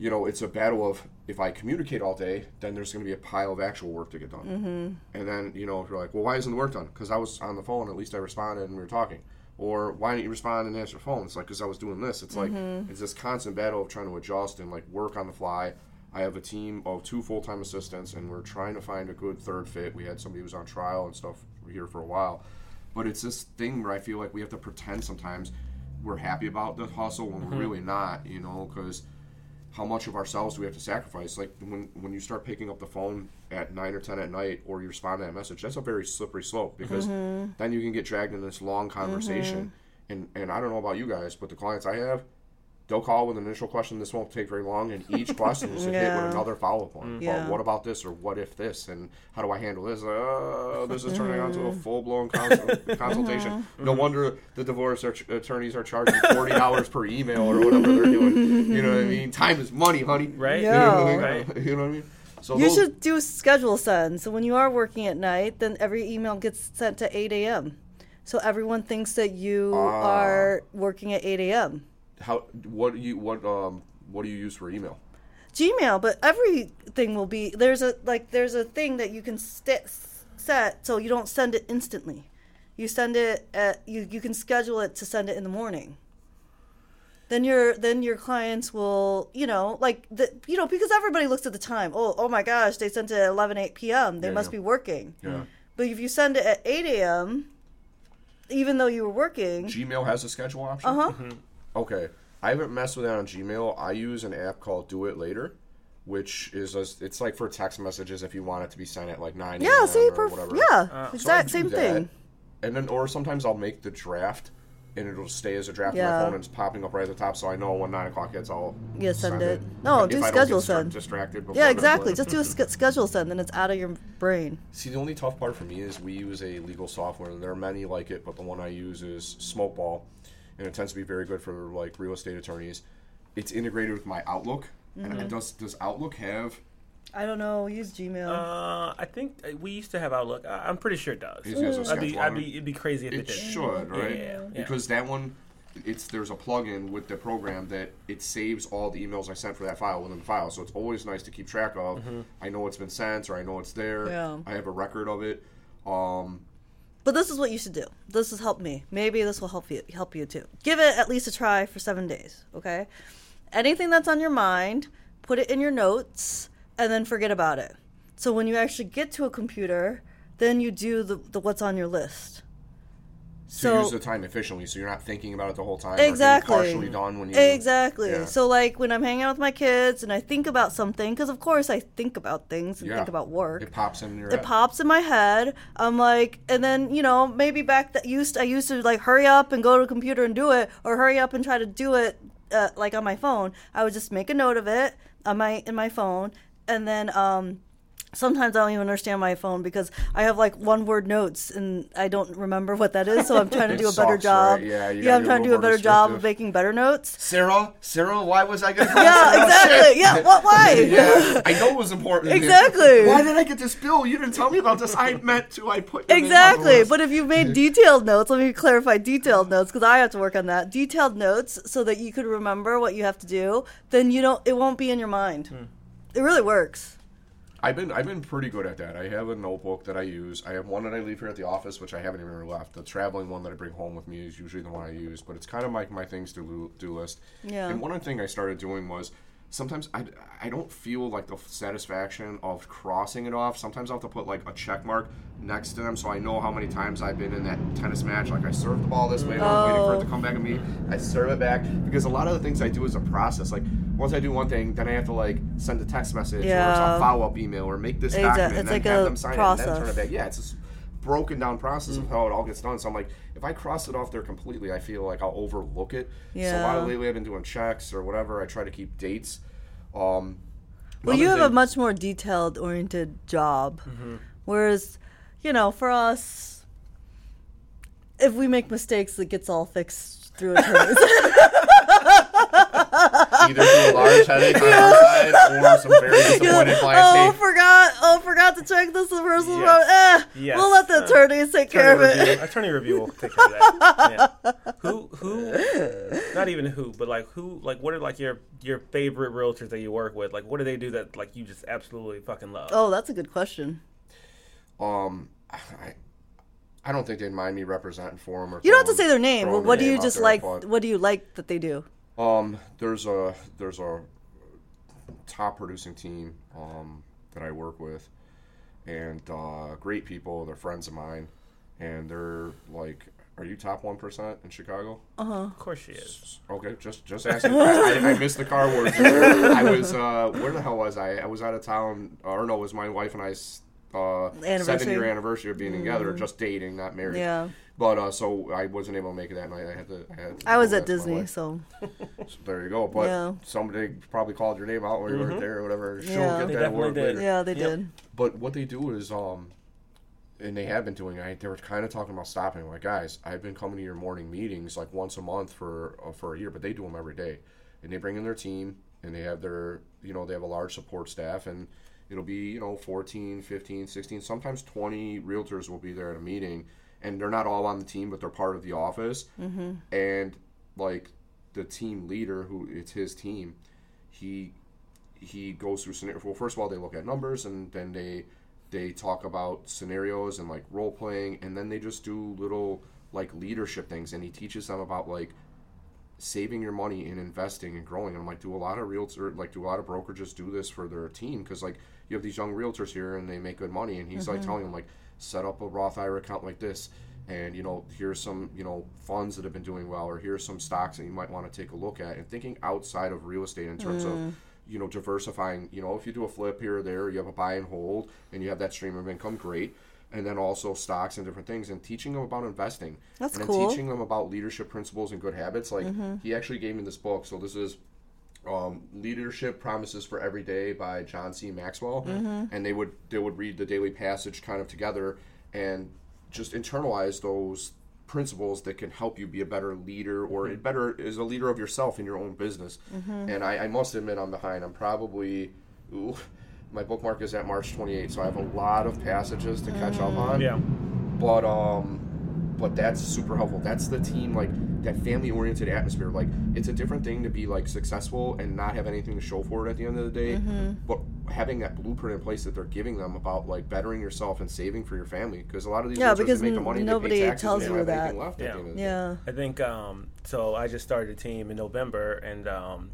you know, it's a battle of if I communicate all day, then there's going to be a pile of actual work to get done. Mm-hmm. And then, you know, if you're like, well, why isn't the work done? Because I was on the phone, at least I responded and we were talking. Or why didn't you respond and answer the phone? It's like, because I was doing this. It's like, it's this constant battle of trying to adjust and like work on the fly. I have a team of two full time assistants and we're trying to find a good third fit. We had somebody who was on trial and stuff here for a while. But it's this thing where I feel like we have to pretend sometimes we're happy about the hustle when we're really not, you know, because how much of ourselves do we have to sacrifice? Like when when you start picking up the phone at nine or ten at night, or you respond to that message, that's a very slippery slope because mm-hmm. then you can get dragged in this long conversation. Mm-hmm. And and I don't know about you guys, but the clients I have, they'll call with an initial question. This won't take very long, and each <laughs> question is hit Yeah. with another follow up one. Yeah. Well, what about this, or what if this, and how do I handle this? Uh, this is turning into a full blown consult- <laughs> consultation. No wonder the divorce ar- attorneys are charging forty dollars per email or whatever they're doing. You know what I mean? <laughs> Time is money, honey. Right? You know what I Yeah. mean? Right. You know what I mean? So You those- should do schedule send. So when you are working at night, then every email gets sent to 8 a.m. So everyone thinks that you Ah. are working at 8 a.m. how what do you what um what do you use for email? Gmail, but everything will be there's a like there's a thing that you can st- set so you don't send it instantly. You send it at you you can schedule it to send it in the morning. Then your then your clients will you know like the you know because everybody looks at the time. Oh oh my gosh, they sent it at 11 8 p.m. They Yeah, must yeah. be working. Yeah. But if you send it at 8 a.m., even though you were working, Gmail has a schedule option. uh huh. Okay, I haven't messed with that on Gmail. I use an app called Do It Later, which is a, it's like for text messages if you want it to be sent at like nine. Yeah, see, or perf- whatever. yeah, uh, So I exact do same that, thing. And then, or sometimes I'll make the draft, and it'll stay as a draft on my phone, and it's popping up right at the top, so I know when nine o'clock hits, I'll Yeah, send it. No, If do I don't get schedule send. Distracted. before Yeah, exactly. Just do a sch- schedule send, then it's out of your brain. See, the only tough part for me is we use a legal software. and There are many like it, but the one I use is Smokeball, and it tends to be very good for like real estate attorneys. It's integrated with my Outlook. Mm-hmm. And does does Outlook have? I don't know. We use Gmail. Uh, I think uh, we used to have Outlook. I- I'm pretty sure it does. It has a I'd be, I'd be, it? it'd be crazy if it, It did. should, right? Yeah, yeah. Because that one, it's there's a plugin with the program that it saves all the emails I sent for that file within the file. So it's always nice to keep track of. Mm-hmm. I know it's been sent, or I know it's there. Yeah. I have a record of it. Um, but this is what you should do. This has helped me. Maybe this will help you. Help you too. Give it at least a try for seven days. Okay. Anything that's on your mind, put it in your notes, and then forget about it. So when you actually get to a computer, then you do the, the what's on your list. To So use the time efficiently, so you're not thinking about it the whole time. exactly partially done when you exactly Yeah. so like when i'm hanging out with my kids and i think about something because of course i think about things and Yeah. think about work It pops in your it head. pops in my head i'm like and then you know maybe back that used i used to like hurry up and go to a computer and do it or hurry up and try to do it uh, like on my phone i would just make a note of it on my in my phone and then um sometimes I don't even understand my phone because I have like one word notes and I don't remember what that is. So I'm trying to <laughs> do a better job. right? Yeah, yeah, I'm trying to do a better job of making better notes. Sarah, Sarah, why was I gonna? <laughs> Yeah, exactly. Yeah, what? Why? <laughs> yeah, I know it was important. Exactly. Why did I get this bill? You didn't tell me about this. I meant to. I put your name on Exactly. But if you made detailed notes, let me clarify detailed notes because I have to work on that. Detailed notes so that you could remember what you have to do, then you don't it won't be in your mind. Hmm. It really works. I've been I've been pretty good at that. I have a notebook that I use. I have one that I leave here at the office, which I haven't even left. The traveling one that I bring home with me is usually the one I use, but it's kind of like my things to do, do list. Yeah. And one other thing I started doing was sometimes I, I don't feel like the satisfaction of crossing it off. Sometimes I'll have to put like a check mark next to them so I know how many times I've been in that tennis match. Like I serve the ball this way, and I'm waiting for it to Oh. come back at me. I serve it back because a lot of the things I do is a process. Like once I do one thing, then I have to like send a text message or Yeah. some follow up email or make this document and then like have a them sign it and then turn it back. Yeah, it's a broken down process of how it all gets done. So I'm like, if I cross it off there completely, I feel like I'll overlook it. So a lot of lately I've been doing checks or whatever. I try to keep dates. Um, Well, another you have a much more detailed oriented job. Mm-hmm. Whereas, you know, for us, if we make mistakes, it gets all fixed through attorneys. <laughs> <laughs> either through a large headache on our side or some very <laughs> disappointed clients. oh, Hey, forgot! Oh, forgot to check this the first one. Yes. Eh, Yes. we'll let the attorneys take care of Attorney it. review, attorney review will take care of that. Yeah. <laughs> Who who not even who, but like who like what are like your your favorite realtors that you work with? Like what do they do that like you just absolutely fucking love? Oh, that's a good question. um, I, I don't think they'd mind me representing for them. Or You don't have to say their name. throwing But what do you just like? What do you like that they do? Um, there's a there's a top producing team um, that I work with, and uh, great people. They're friends of mine, and they're like, "Are you top one percent in Chicago?" Of course she is. Okay, just just asking. I, I, I missed the car words. I was uh, where the hell was I? I was out of town. Or no, it was my wife and I's uh, seven year anniversary of being together, just dating, not married. Yeah. But uh, so I wasn't able to make it that night. I had to. I, had to I was at Disney, so <laughs> So there you go. But Yeah. somebody probably called your name out when you weren't there or whatever. She'll Yeah. get They that definitely did. later. yeah, they Yep. did. But what they do is, um, and they have been doing. I they were kind of talking about stopping. Like, guys, I've been coming to your morning meetings like once a month for uh, for a year, but they do them every day, and they bring in their team, and they have their, you know, they have a large support staff, and it'll be you know 14, 15, 16, sometimes 20 realtors will be there at a meeting, and they're not all on the team, but they're part of the office, mm-hmm. and like the team leader, who it's his team, he he goes through scenario. Well, first of all, they look at numbers, and then they they talk about scenarios and like role playing, and then they just do little like leadership things, and he teaches them about like saving your money and investing and growing. And I'm like, do a lot of realtor like do a lot of brokerages do this for their team? Because like you have these young realtors here and they make good money, and he's like telling them like set up a Roth IRA account like this. And you know, here's some you know funds that have been doing well, or here's some stocks that you might want to take a look at, and thinking outside of real estate in terms of mm. you know diversifying. You know, if you do a flip here or there, you have a buy and hold, and you have that stream of income, great. And then also stocks and different things, and teaching them about investing, That's and then cool. teaching them about leadership principles and good habits. Like mm-hmm. he actually gave me this book, so this is um, leadership promises for every day by john c. Maxwell. And they would they would read the daily passage kind of together and just internalize those principles that can help you be a better leader or a better as a leader of yourself in your own business. And I, I must admit i'm behind. I'm probably ooh, <laughs> my bookmark is at march 28 so i have a lot of passages to catch up on. Yeah. but um but that's super helpful that's the team like that family oriented atmosphere like it's a different thing to be like successful and not have anything to show for it at the end of the day Mm-hmm. but having that blueprint in place that they're giving them about like bettering yourself and saving for your family because a lot of these Yeah, realtors, because they make the money nobody pay taxes, tells you don't have anything that. left Yeah. the end of the day. Yeah. I think um, so. I just started a team in November, and um,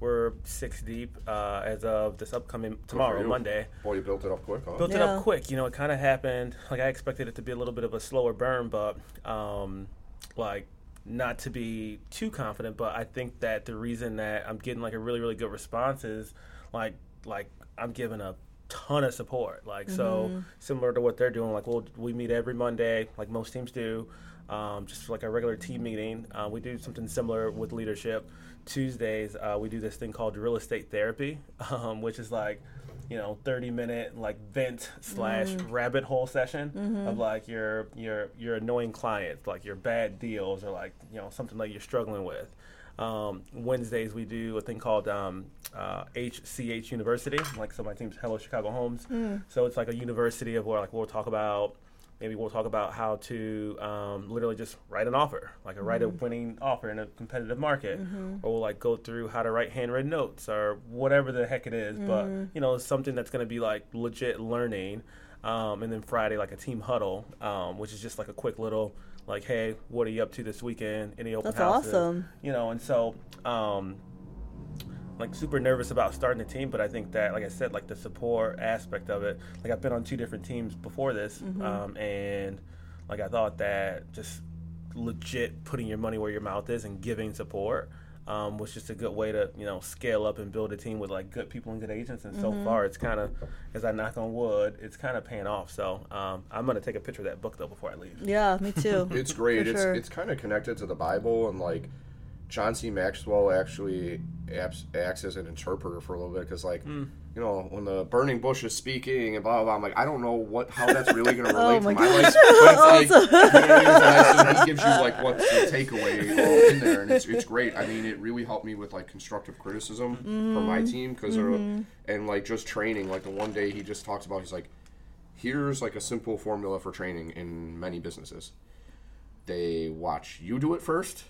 we're six deep uh, as of this upcoming tomorrow. Monday. boy you built it up quick huh Built it up quick. You know, it kind of happened. Like I expected it to be a little bit of a slower burn, but um, like not to be too confident. But I think that the reason that I'm getting like a really really good response is like like I'm giving a ton of support. Like so similar to what they're doing. Like we'll we meet every Monday, like most teams do. Um, just like a regular team meeting. Uh, we do something similar with leadership. Tuesdays, uh, we do this thing called real estate therapy, <laughs> um, which is like, you know, thirty minute like vent slash rabbit hole session of like your your your annoying clients, like your bad deals, or like you know something like you're struggling with. Um, Wednesdays we do a thing called um, uh, HCH University, like so my team's Hello Chicago Homes. So it's like a university of where like we'll talk about maybe we'll talk about how to um, literally just write an offer, like a write a winning offer in a competitive market, or we'll like go through how to write handwritten notes or whatever the heck it is. But you know, something that's going to be like legit learning. Um, and then Friday, like a team huddle, um, which is just like a quick little like, hey, what are you up to this weekend? Any open That's houses? awesome. You know, and so um, like super nervous about starting the team, but I think that, like I said, like the support aspect of it. Like I've been on two different teams before this, um, and like I thought that just legit putting your money where your mouth is and giving support um, was just a good way to you know scale up and build a team with like good people and good agents. And so far, it's kind of as I knock on wood, it's kind of paying off. So um, I'm gonna take a picture of that book though before I leave. Yeah, me too. <laughs> It's great. For it's sure. it's kind of connected to the Bible and like John C. Maxwell actually acts, acts as an interpreter for a little bit because like Hmm. You know when the burning bush is speaking and blah blah. blah I'm like I don't know what how that's really going <laughs> to relate Oh to my my life, but it's like <laughs> you know what I mean? It's nice, and he gives you like what's the takeaway all in there, and it's it's great. I mean, it really helped me with like constructive criticism for my Mm-hmm. team because and like just training. Like the one day he just talks about he's like here's like a simple formula for training in many businesses. They watch you do it first,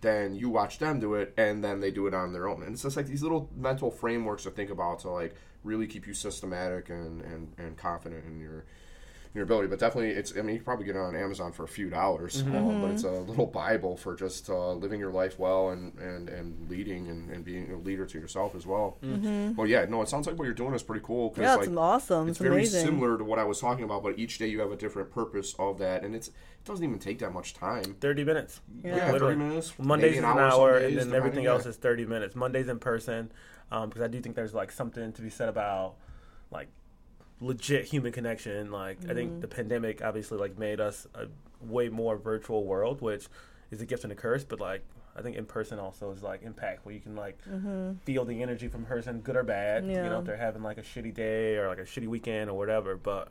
then you watch them do it, and then they do it on their own. And it's just like these little mental frameworks to think about to like really keep you systematic and, and, and confident in your your ability. But definitely, it's I mean you can probably get it on Amazon for a few dollars, mm-hmm. um, but mm-hmm. it's a little bible for just uh, living your life well and and, and leading and, and being a leader to yourself as well. Mm-hmm. Well, yeah, no, it sounds like what you're doing is pretty cool. 'cause, yeah, like, it's awesome. it's It's, very amazing. similar to what I was talking about, but each day you have a different purpose of that, and it's it doesn't even take that much time. Thirty minutes. Yeah. Yeah, Literally. thirty minutes. Mondays maybe is an an hour, hour, some and then everything else yeah. is 30 minutes. Mondays in person, um, because I do think there's like something to be said about like legit human connection. Like I think the pandemic obviously like made us a way more virtual world, which is a gift and a curse. But like I think in person also is like impact where you can like feel the energy from person, good or bad. You know, if they're having like a shitty day or like a shitty weekend or whatever. But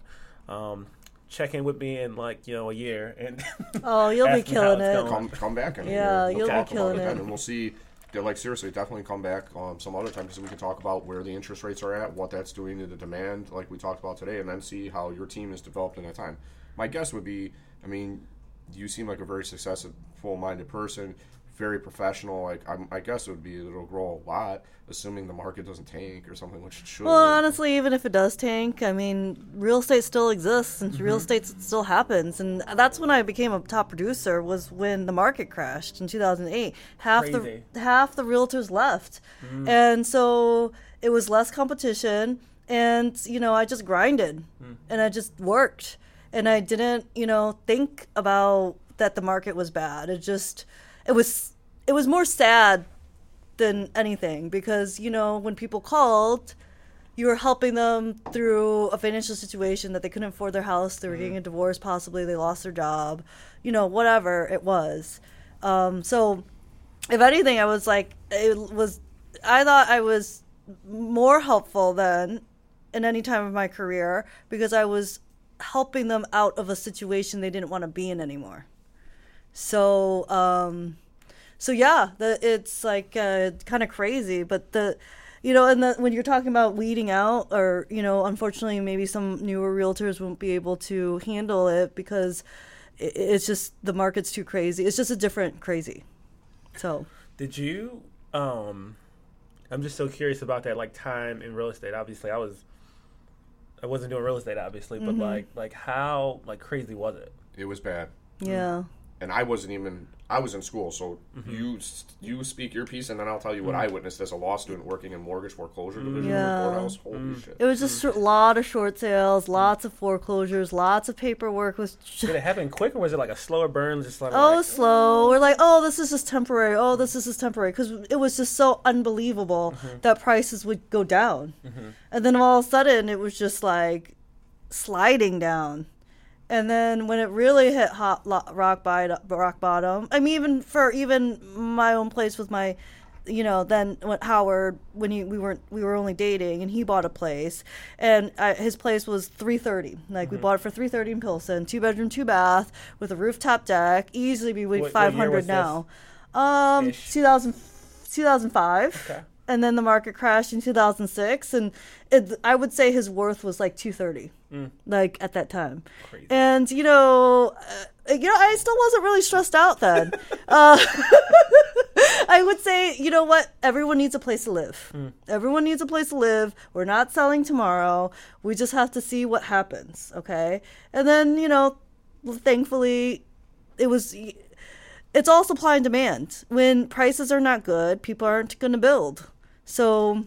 um, check in with me in like you know a year and Oh, you'll <laughs> be Ask me how killing it. come come back and Yeah, we'll, we'll you'll be talk about killing it it. and we'll see. Like seriously, definitely come back um, some other time because we can talk about where the interest rates are at, what that's doing to the demand, like we talked about today, and then see how your team is developed in that time. My guess would be, I mean, you seem like a very successful-minded person, very professional. Like I'm, I guess it would be it'll grow a lot, assuming the market doesn't tank or something, which it should. Well, honestly, even if it does tank, I mean, real estate still exists and Mm-hmm. real estate still happens. And that's when I became a top producer was when the market crashed in 2008. Half Crazy. Mm. the half the realtors left. And so it was less competition and you know, I just grinded Mm. and I just worked and I didn't, you know, think about that the market was bad. It just it was it was more sad than anything because you know when people called you were helping them through a financial situation that they couldn't afford their house they were getting a divorce possibly they lost their job you know whatever it was. Um, so if anything i was like it was i thought i was more helpful than in any time of my career because i was helping them out of a situation they didn't want to be in anymore so um so yeah the, it's like uh, kind of crazy but the you know and the, when you're talking about weeding out or you know unfortunately maybe some newer realtors won't be able to handle it because i it's just the market's too crazy it's just a different crazy so Did you? Um, I'm just so curious about that, like time in real estate. Obviously, I was, I wasn't doing real estate, obviously, but like, like how like crazy was it? it was bad. yeah and I wasn't even. I was in school, so Mm-hmm. you you speak your piece, and then I'll tell you what mm-hmm. I witnessed as a law student working in mortgage foreclosure division Yeah. of the courthouse. Holy mm. shit! it was just a lot of short sales mm. lots of foreclosures lots of paperwork was <laughs> Did it happen quick, or was it like a slower burn? Just like, Oh, like, slow. Mm. We're like, oh, this is just temporary. Oh, this is just temporary because it was just so unbelievable mm-hmm. that prices would go down, mm-hmm. and then all of a sudden it was just like sliding down, and then when it really hit hot lo- rock bottom, rock bottom. I mean, even for even my own place with my. You know, then when Howard, when he, we weren't, we were only dating, and he bought a place, and I, his place was three thirty. Like we bought it for three thirty in Pilsen, two bedroom, two bath, with a rooftop deck. Easily be five hundred now. Um, Ish. 2000, 2005. Okay. And then the market crashed in 2006, and it, I would say his worth was like 230, like at that time. Crazy. And you know, uh, you know, I still wasn't really stressed out then. <laughs> uh, <laughs> I would say, you know what? Everyone needs a place to live. Everyone needs a place to live. We're not selling tomorrow. We just have to see what happens, okay? And then, you know, thankfully, it was. It's all supply and demand. When prices are not good, people aren't going to build. So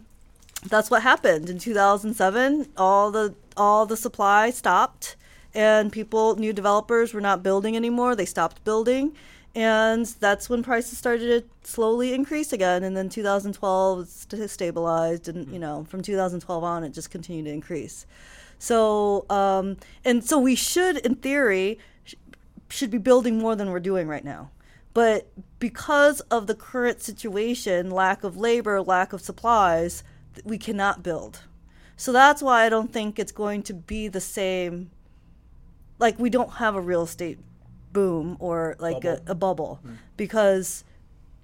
that's what happened in 2007. All the all the supply stopped, and people, new developers, were not building anymore. They stopped building, and that's when prices started to slowly increase again. And then 2012 st- stabilized, and you know from 2012 on, it just continued to increase. So um, and so we should, in theory, sh- should be building more than we're doing right now. But because of the current situation, lack of labor, lack of supplies, we cannot build. So that's why I don't think it's going to be the same. Like, we don't have a real estate boom or like Bubble. A, a bubble mm-hmm. because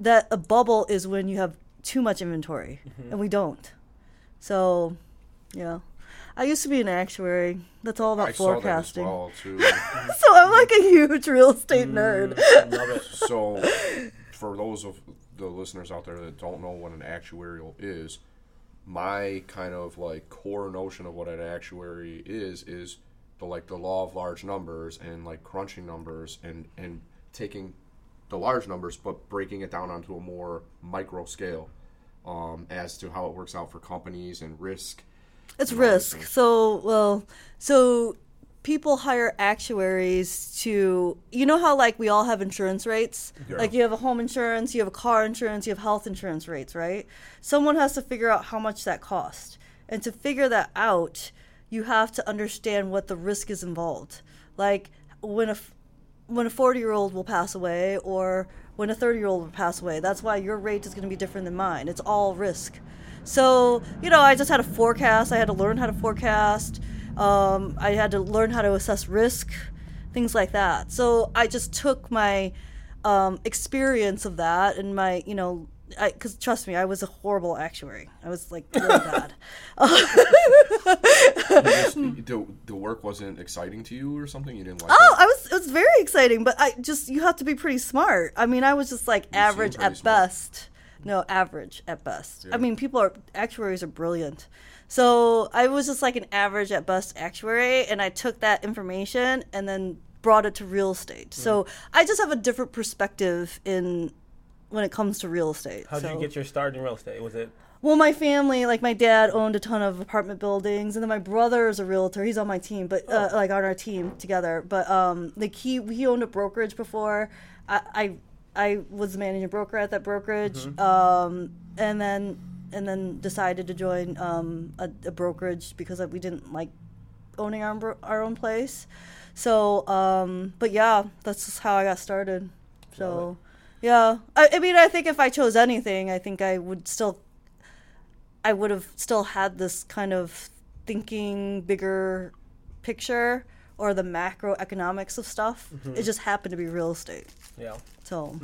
that a bubble is when you have too much inventory mm-hmm. and we don't. So, yeah. I used to be an actuary. That's all about I saw that as forecasting. well too. <laughs> So I'm like a huge real estate nerd. Love it. so, for those of the listeners out there that don't know what an actuarial is, my kind of like core notion of what an actuary is is the like the law of large numbers and like crunching numbers and and taking the large numbers but breaking it down onto a more micro scale um, as to how it works out for companies and risk. It's and all these risk. So, well, so people hire actuaries to, you know how like we all have insurance rates? Yeah. Like you have a home insurance, you have a car insurance, you have health insurance rates, right? Someone has to figure out how much that cost. And to figure that out, you have to understand what the risk is involved. Like when a when a 40 year old will pass away or when a 30 year old will pass away. That's why your rate is going to be different than mine. It's all risk. So, you know, I just had to forecast. I had to learn how to forecast. Um, I had to learn how to assess risk, things like that. So I just took my um, experience of that and my, you know, because trust me, I was a horrible actuary. I was like really <laughs> bad. Just- <laughs> the, the work wasn't exciting to you or something? You didn't like Oh, it? I was. It was very exciting, but I just you have to be pretty smart. I mean, I was just like average at smart. best. No, average at best. I mean, people are actuaries are brilliant. So I was just like an average at best actuary, and I took that information and then brought it to real estate. So Mm. I just have a different perspective in when it comes to real estate. How did So- you get your start in real estate? Was it well, my family, like my dad owned a ton of apartment buildings, and then my brother is a realtor. He's on my team, but uh, like on our team together. But um, like he he owned a brokerage before. I I, I was the managing broker at that brokerage, um, and then and then decided to join um, a, a brokerage because we didn't like owning our own our own place. So, um, but yeah, that's just how I got started. So, yeah, I, I mean, I think if I chose anything, I think I would still, I would have still had this kind of thinking bigger picture or the macroeconomics of stuff. It just happened to be real estate. Yeah? So,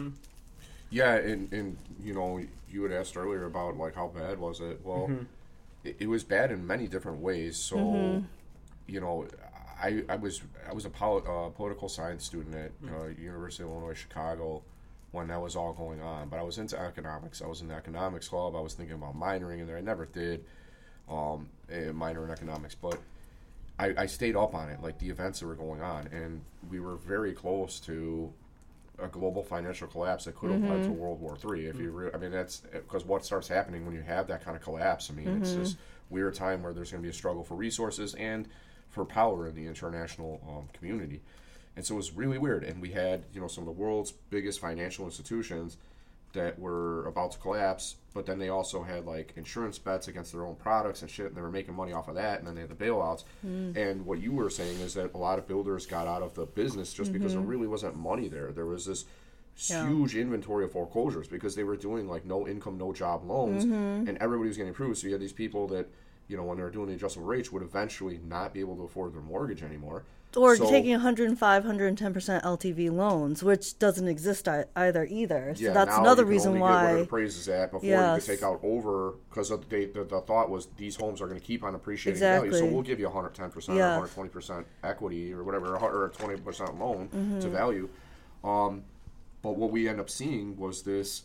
Yeah, and, and you know, you had asked earlier about like how bad was it? Well, it, it was bad in many different ways. So, you know, I, I was I was a poli- uh, political science student at uh, University of Illinois Chicago when that was all going on. But I was into economics. I was in the economics club. I was thinking about minoring in there. I never did um, a minor in economics, but I, I stayed up on it, like the events that were going on, and we were very close to a global financial collapse that could have led to mm-hmm. World War Three. If you, mm. re- I mean, that's because what starts happening when you have that kind of collapse. I mean, it's mm-hmm. this weird time where there's going to be a struggle for resources and for power in the international um, community, and so it was really weird. And we had, you know, some of the world's biggest financial institutions that were about to collapse, but then they also had like insurance bets against their own products and shit, and they were making money off of that, and then they had the bailouts. Hmm. And what you were saying is that a lot of builders got out of the business just because there mm-hmm. really wasn't money there. There was this Yeah. huge inventory of foreclosures because they were doing like no income, no job loans, mm-hmm. and everybody was getting approved. So you had these people that, you know, when they were doing the adjustable rates, would eventually not be able to afford their mortgage anymore. Or So- taking 105, 110% LTV loans, which doesn't exist either either. So that's now another reason only Get whatever why. is at before Yes. you can take out over because the, the, the thought was these homes are going to keep on appreciating in value, so we'll give you 110 percent Yeah. or 120 percent equity or whatever, or a 20 percent loan Mm-hmm. to value. Um, but what we end up seeing was this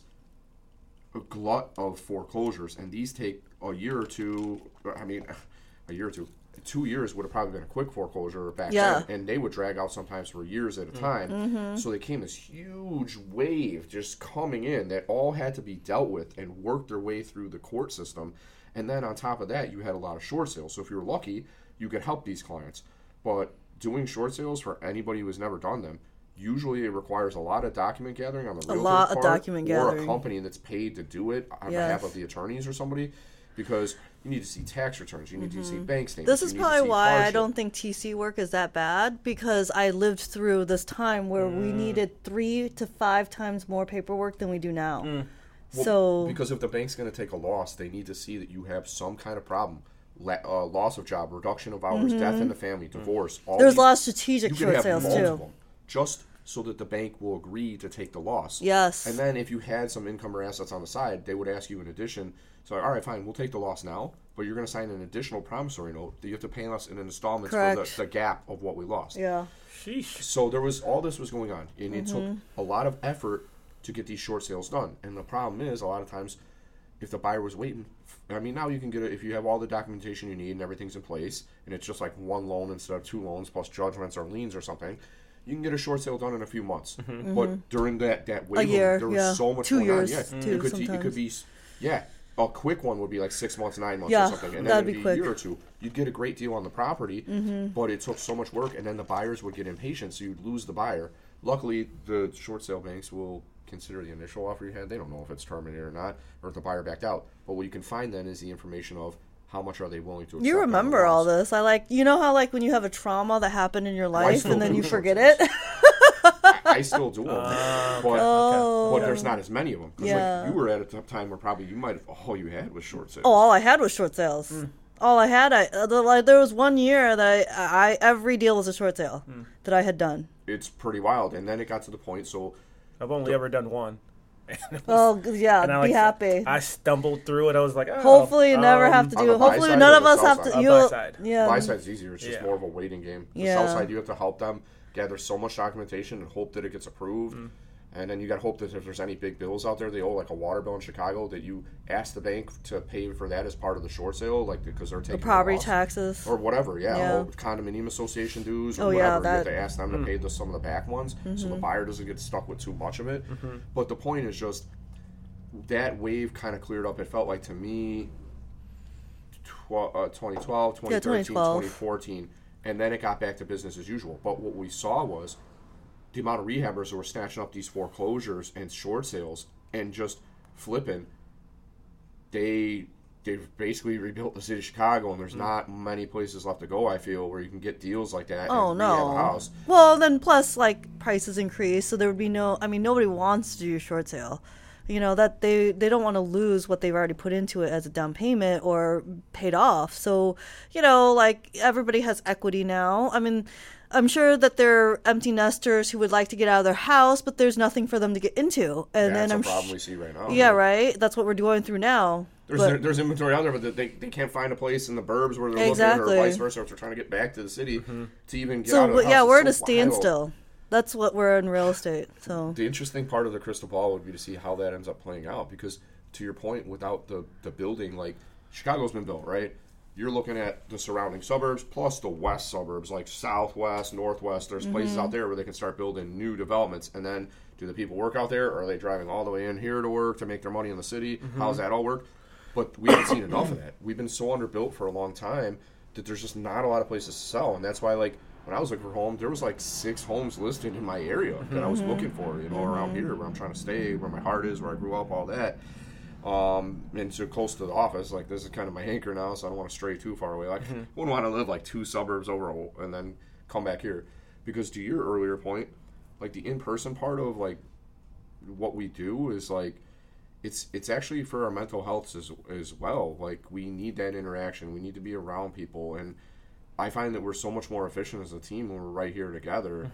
a glut of foreclosures, and these take a year or two. I mean, <sighs> a year or two. Two years would have probably been a quick foreclosure back Yeah. then, and they would drag out sometimes for years at a mm. time. Mm-hmm. So they came this huge wave just coming in that all had to be dealt with and worked their way through the court system. And then on top of that, you had a lot of short sales. So if you were lucky, you could help these clients. But doing short sales for anybody who has never done them, usually it requires a lot of document gathering on the realtor's lot of part, document or a company that's paid to do it on Yes. behalf of the attorneys or somebody, because you need to see tax returns, you need to see bank statements. Mm-hmm. This is probably why I don't think TC work is that bad because I lived through this time where we needed three to five times more paperwork than we do now. Well, so because if the bank's going to take a loss, they need to see that you have some kind of problem. La- uh, loss of job, reduction of hours, death in the family, divorce. All Mm-hmm. there's these- a lot of strategic short sales too. just so that the bank will agree to take the loss. Yes. And then if you had some income or assets on the side, they would ask you in addition. So, all right, fine, we'll take the loss now, but you're going to sign an additional promissory note that you have to pay us in installments for Correct. the, the gap of what we lost. Yeah. Sheesh. So there was all this was going on, and it Mm-hmm. took a lot of effort to get these short sales done. And the problem is, a lot of times, if the buyer was waiting, I mean, now you can get it if you have all the documentation you need and everything's in place, and it's just like one loan instead of two loans plus judgments or liens or something. You can get a short sale done in a few months, but during that that wave, Mm-hmm. year, there was yeah. so much Two going years, on. Yeah, too, it could, it could be, yeah, a quick one would be like six months, nine months, Yeah, or something, and then that'd it'd be be, quick. a year or two. You'd get a great deal on the property, Mm-hmm. but it took so much work, and then the buyers would get impatient, so you'd lose the buyer. Luckily, the short sale banks will consider the initial offer you had. They don't know if it's terminated or not, or if the buyer backed out. But what you can find then is the information of how much are they willing to? accept You remember all this. I like, you know how, like, when you have a trauma that happened in your life still and then you forget it? I, I still do them, Uh, <laughs> but oh. but there's not as many of them Yeah. like, you were at a t- time where probably you might have all you had was short sales. Oh, all I had was short sales. Hmm. All I had, I uh, the- like there was one year that I, I every deal was a short sale Hmm. that I had done. It's pretty wild, and then it got to the point. So I've only ever done one. And <laughs> Oh yeah, and I, be happy. I stumbled through it. I was like, oh, Hopefully, you never um, have to do it. Hopefully, none of us have side? to. You, buy yeah, buy side's easier. It's just Yeah. more of a waiting game. The Yeah. sell side, you have to help them gather so much documentation and hope that it gets approved. Mm. And then you got to hope that if there's any big bills out there, they owe like a water bill in Chicago, that you ask the bank to pay for that as part of the short sale, like because they're taking the the property loss. taxes. or whatever. Yeah, Yeah. or condominium association dues or Oh, yeah, whatever. you have to ask them Hmm. to pay the, some of the back ones, so Mm-hmm. the buyer doesn't get stuck with too much of it. Mm-hmm. But the point is just that wave kind of cleared up. It felt like to me, tw- uh, 2012, 2013, 2012. 2014, and then it got back to business as usual. But what we saw was the amount of rehabbers who are snatching up these foreclosures and short sales and just flipping. They they've basically rebuilt the city of Chicago, and there's mm. not many places left to go. I feel where you can get deals like that. Oh and rehab a no. Well, then plus like prices increase, so there would be no. I mean, nobody wants to do a short sale. You know that they they don't want to lose what they've already put into it as a down payment or paid off. So you know, like everybody has equity now. I mean. I'm sure that there are empty nesters who would like to get out of their house, but there's nothing for them to get into. And That's then I'm a problem sh- we see right now. yeah, right. That's what we're going through now. There's But- there's inventory out there, but they, they can't find a place in the burbs where they're Exactly. looking, or vice versa, if they're trying to get back to the city mm-hmm. to even get so out of the yeah, house. we're at a It's wild. standstill. That's what we're in real estate. So The interesting part of the crystal ball would be to see how that ends up playing out, because to your point, without the the building, like Chicago's been built, right? You're looking at the surrounding suburbs plus the west suburbs, like southwest, northwest. There's places Mm-hmm. out there where they can start building new developments, and then do the people work out there, or are they driving all the way in here to work to make their money in the city? Mm-hmm. How's that all work? But we haven't seen enough of that. We've been so underbuilt for a long time that there's just not a lot of places to sell, and that's why like when I was looking for home, there was like six homes listed in my area that I was Mm-hmm. looking for, you know, around here where I'm trying to stay, where my heart is, where I grew up, all that. Um, and so close to the office, like this is kind of my anchor now, so I don't want to stray too far away. Like, I wouldn't want to live like two suburbs over and then come back here, because to your earlier point, like the in-person part of like what we do is like it's it's actually for our mental health as as well. Like we need that interaction. We need to be around people, and I find that we're so much more efficient as a team when we're right here together.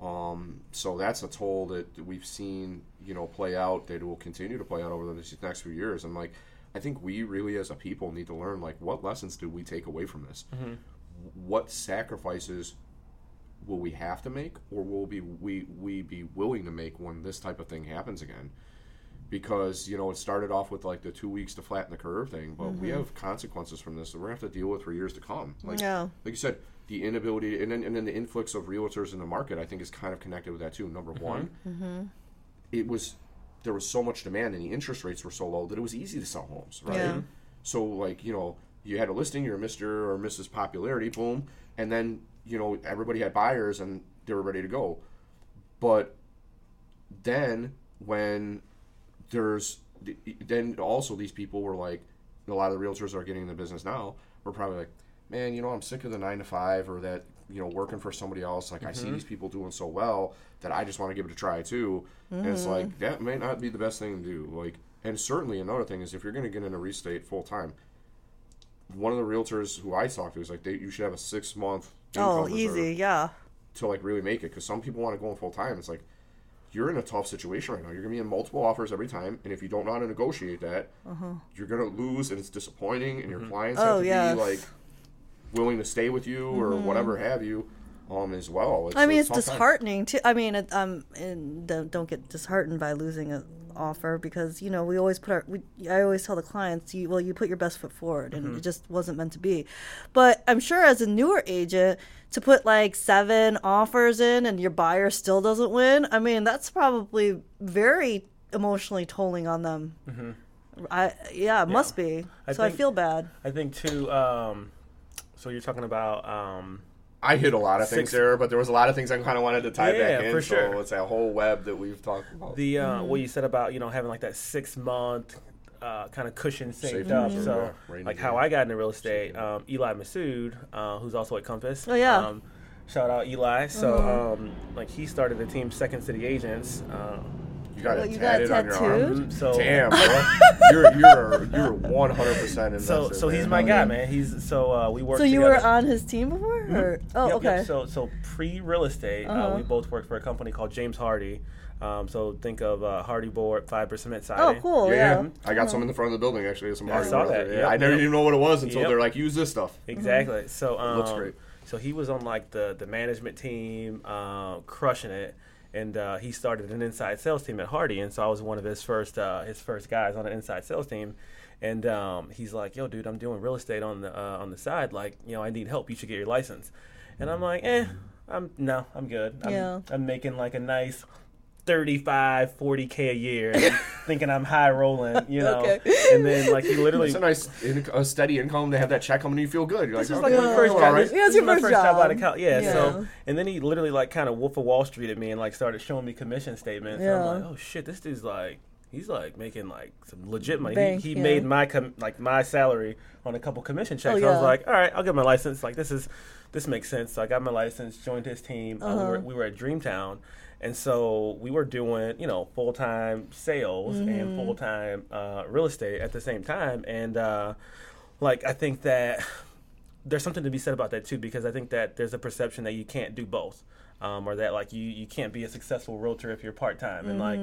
Um, so that's a toll that we've seen, you know, play out that will continue to play out over the next few years. And like, I think we really as a people need to learn like what lessons do we take away from this? Mm-hmm. What sacrifices will we have to make, or will be we we be willing to make when this type of thing happens again? Because you know it started off with like the two weeks to flatten the curve thing, but we mm-hmm. have consequences from this that we're gonna have to deal with for years to come. Like, Yeah. like you said, the inability and then and then the influx of realtors in the market, I think, is kind of connected with that too. Number mm-hmm. one, it was there was so much demand and the interest rates were so low that it was easy to sell homes, right? Yeah. So like you know you had a listing, you're Mr. or Mrs. Popularity, boom, and then you know everybody had buyers and they were ready to go. But then when there's then also these people were like a lot of the realtors are getting in the business now were probably like man you know i'm sick of the nine to five or that you know working for somebody else like i see mm-hmm. these people doing so well that i just want to give it a try too and it's mm-hmm. like that may not be the best thing to do like and certainly another thing is if you're going to get into real estate full time one of the realtors who i talked to is like they, you should have a six month oh, easy, yeah. to like really make it because some people want to go in full time. It's like you're in a tough situation right now. You're gonna be in multiple offers every time, and if you don't know how to negotiate that, uh-huh. you're gonna lose, and it's disappointing. And your mm-hmm. clients Uh-huh. Oh, have to yes. be like willing to stay with you or whatever have you, um, as well. It's, Mm-hmm. I mean, it's time. disheartening too. I mean, um, and don't, don't get disheartened by losing an offer because you know we always put our. We, I always tell the clients, you well, you put your best foot forward, and it just wasn't meant to be. But I'm sure as a newer agent, to put like seven offers in and your buyer still doesn't win, I mean, that's probably very emotionally tolling on them. I yeah, it must be. I so I feel bad. I think too. Um, so you're talking about um, I hit a lot of things there, but there was a lot of things I kind of wanted to tie Yeah, back in. for so sure. it's a whole web that we've talked about. the uh, Mm-hmm. what you said about you know having like that six month uh, kind of cushion saved Safety up. So, yeah, like day. how I got into real estate, um, Eli Masood, uh, who's also at Compass. Oh, yeah. Um, shout out Eli. So, Uh-huh. um, like he started the team Second City Agents. Uh, You got Well, it you got tatted on your arm. tattooed? so Damn, bro. <laughs> you're you're you're 100 percent invested. So, so he's man. my guy, man. He's so uh, we work. So you together. were on his team before? Or? Oh, Yep, okay. yep. So, so pre real estate, uh Uh-huh. we both worked for a company called James Hardie. Um, so think of uh, Hardie Board, fiber cement siding. oh, cool. Yeah, Yeah. I got some in the front of the building actually. Some Yeah, I hard saw that. there. Yep, I never yep. even know what it was until Yep. they're like, use this stuff. <laughs> Exactly. So um, looks great. So he was on like the the management team, uh, crushing it, and uh, he started an inside sales team at Hardie, and so I was one of his first uh, his first guys on the inside sales team. And um, he's like, "Yo, dude, I'm doing real estate on the uh, on the side. Like, you know, I need help. You should get your license." And I'm like, "Eh, I'm no, I'm good. I'm, Yeah. I'm making like a nice 35, 40k a year, <laughs> thinking I'm high rolling, you know." Okay. And then like he literally It's a nice, in, a steady income to have that check coming and you feel good. You're like, This is okay, like my Yeah. first job. right. This, Yeah, it's this your is my first first job out of college. Yeah, Yeah. So and then he literally like kind of Wolf of Wall Street at me and like started showing me commission statements. And Yeah. I'm like, oh shit, this dude's like he's like making like some legit money. Bank, he he yeah. made my com- like my salary on a couple commission checks. Oh, yeah. I was like, all right, I'll get my license. Like this is this makes sense. So I got my license, joined his team. Uh, we, Uh-huh. were, we were at Dreamtown. And so we were doing, you know, full time sales Mm-hmm. and full time uh, real estate at the same time. And uh, like, I think that there's something to be said about that too because I think that there's a perception that you can't do both. Um, or that like you, you can't be a successful realtor if you're part time and like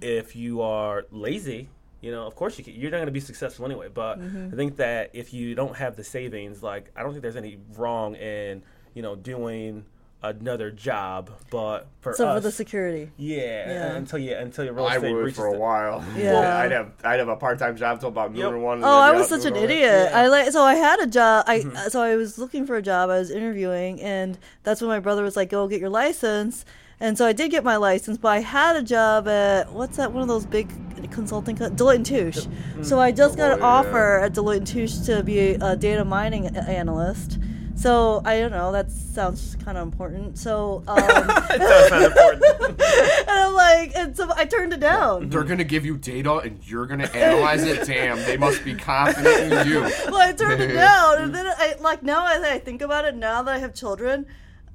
if you are lazy you know of course you can, you're not going to be successful anyway but I think that if you don't have the savings like I don't think there's any wrong in you know doing another job but for So us for the security. yeah, Yeah. until you until your real I estate would reaches for a the- while. <laughs> Yeah. I'd have I'd have a part time job till about noon Yep. or one. and Oh, then I was such an doing idiot. Yeah. I like so I had a job. I Mm-hmm. so I was looking for a job. I was interviewing, and that's when my brother was like, "Go get your license." And so I did get my license, but I had a job at what's that? One of those big consulting, co- Deloitte and Touche. So I just got an Deloitte, offer at Deloitte and Touche to be a data mining a- analyst. So I don't know. That sounds kind of important. So <laughs> um, It does sound important. <laughs> and I'm like, and so I turned it down. They're gonna give you data and you're gonna <laughs> analyze it. Damn, they must be confident in you. well, I turned it down, and then I like now as I think about it, now that I have children,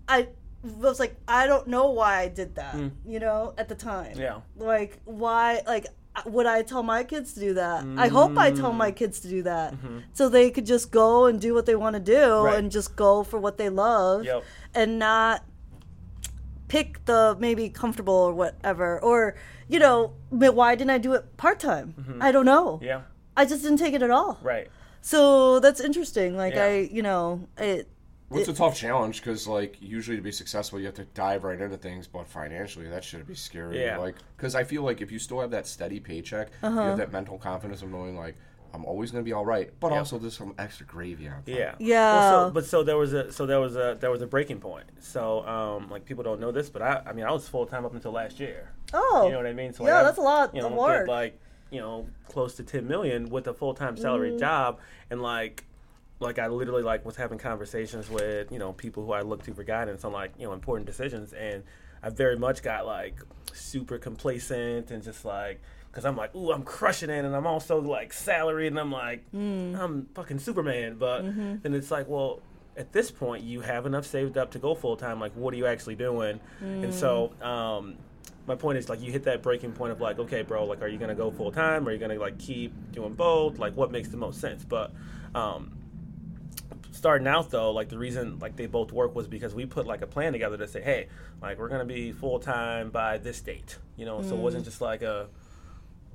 I was like, I don't know why I did that. You know, at the time, Yeah. like why, like. Would I tell my kids to do that? I hope I tell my mm. kids to do that, mm-hmm. so they could just go and do what they want to do, Right. and just go for what they love, Yep. and not pick the maybe comfortable or whatever. Or you know, why didn't I do it part time? Mm-hmm. I don't know. yeah, I just didn't take it at all. right. So that's interesting. Like Yeah. I, you know, it. Well, it's a tough challenge because, like, usually to be successful, you have to dive right into things. But financially, that should be scary. Yeah. Like, because I feel like if you still have that steady paycheck, you Uh-huh. have that mental confidence of knowing, like, I'm always going to be all right. But Yep. also, there's some extra gravy on top. Yeah. Yeah. Well, so, but so there was a so there was a there was a breaking point. So um like people don't know this, but I I mean I was full time up until last year. Oh. You know what I mean? So Yeah, I, that's a lot You know, of did, work. like you know close to ten million with a full time salary Mm-hmm. job, and like like I literally like was having conversations with you know people who I look to for guidance on like you know important decisions, and I very much got like super complacent and just like. Cause I'm like, ooh, I'm crushing it, and I'm also like salaried, and I'm like, Mm. I'm fucking Superman. But Mm-hmm. then it's like, well, at this point, you have enough saved up to go full time. Like, what are you actually doing? And so, Mm. um, my point is like, you hit that breaking point of like, okay, bro, like, are you gonna go full time? Are you gonna like keep doing both? Like, what makes the most sense? But um, starting out though, like the reason like they both work was because we put like a plan together to say, hey, like we're gonna be full time by this date. You know, so it wasn't mm. just like a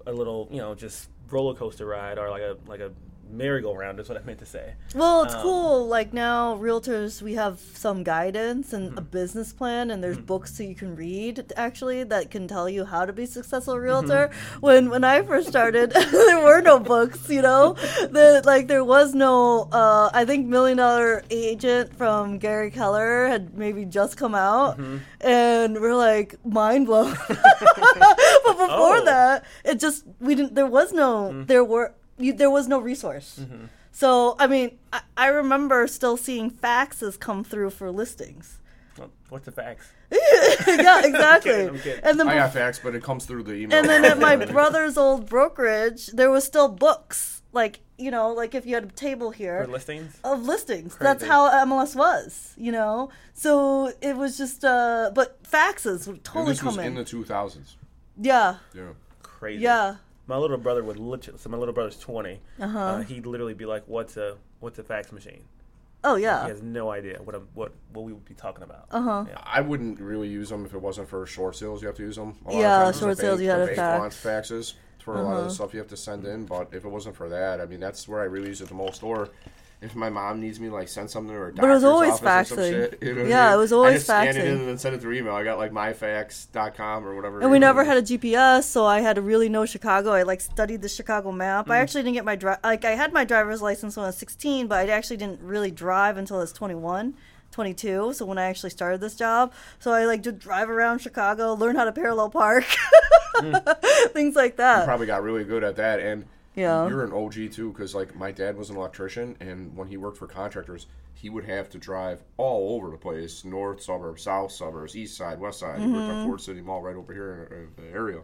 a little, you know, just roller coaster ride or like a like a merry-go-round is what I meant to say. Well, it's Um, cool. Like now, realtors, we have some guidance and Mm-hmm. a business plan, and there's books that you can read actually that can tell you how to be a successful Mm-hmm. realtor. When when I first started, <laughs> there were no books. You know, that like there was no. Uh, I think Million Dollar Agent from Gary Keller had maybe just come out, Mm-hmm. and we're like mind blown. <laughs> but before <laughs> Oh. that, it just we didn't. There was no. There were. You, there was no resource. So I mean, I, I remember still seeing faxes come through for listings. What's a fax? <laughs> yeah, <laughs> exactly. kidding, I'm kidding. And then I got facts, but it comes through the email. and then at my <laughs> brother's old brokerage, there was still books. Like you know, like if you had a table here For listings? of listings. That's how MLS was. You know, so it was just. uh But faxes would And totally this was in in. the 2000s. yeah, Yeah. Crazy. yeah. My little brother would literally. So my little brother's 20 Uh-huh. Uh, he'd literally be like, "What's a what's a fax machine?" Oh yeah. He has no idea what I'm, what what we would be talking about. Uh huh. Yeah. I wouldn't really use them if it wasn't for short sales. You have to use them. A lot Yeah, of times short sales, bank- you had the to bank fax. wants faxes for a lot of Uh-huh. the stuff you have to send in. But if it wasn't for that, I mean, that's where I really use it the most. Or if my mom needs me to like send something to her But it was always office or some faxing. shit, you know what I Yeah, mean? it was always I just scan it faxing. in and then send it through email. I got like myfax.com or whatever. And we never had a GPS, so I had to really know Chicago. I like studied the Chicago map. Mm-hmm. I actually didn't get my dri- like I had my driver's license when I was 16, but I actually didn't really drive until I was 21, 22. So when I actually started this job, so I like to drive around Chicago, learn how to parallel park, <laughs> things like You that. probably got really good at that, and Yeah. you're an OG too, because like my dad was an electrician, and when he worked for contractors, he would have to drive all over the place: north suburbs, south suburbs, east side, west side. He worked Mm-hmm. at Ford City Mall right over here in, the area,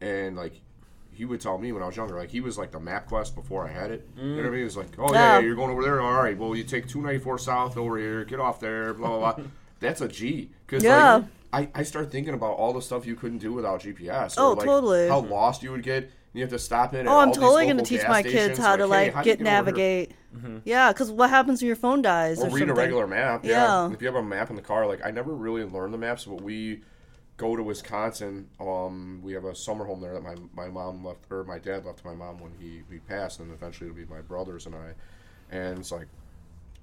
and like. He would tell me when I was younger, like he was like the MapQuest before I had it. You know what I mean? He was like, "Oh yeah, Yeah. you're going over there. All right, well you take 294 south over here, get off there, blah blah blah." <laughs> That's a G. Because Yeah. like, I, I start thinking about all the stuff you couldn't do without GPS. Oh, like, totally. How lost you would get. You have to stop in. at Oh, I'm all totally going to teach my kids how to hey, like how get navigate. Yeah, because what happens when your phone dies Or or read something? a regular map. Yeah. Yeah. If you have a map in the car, like I never really learned the maps, but we go to Wisconsin. Um, we have a summer home there that my my mom left, or my dad left to my mom when he he passed, and eventually it'll be my brothers and I. And it's like,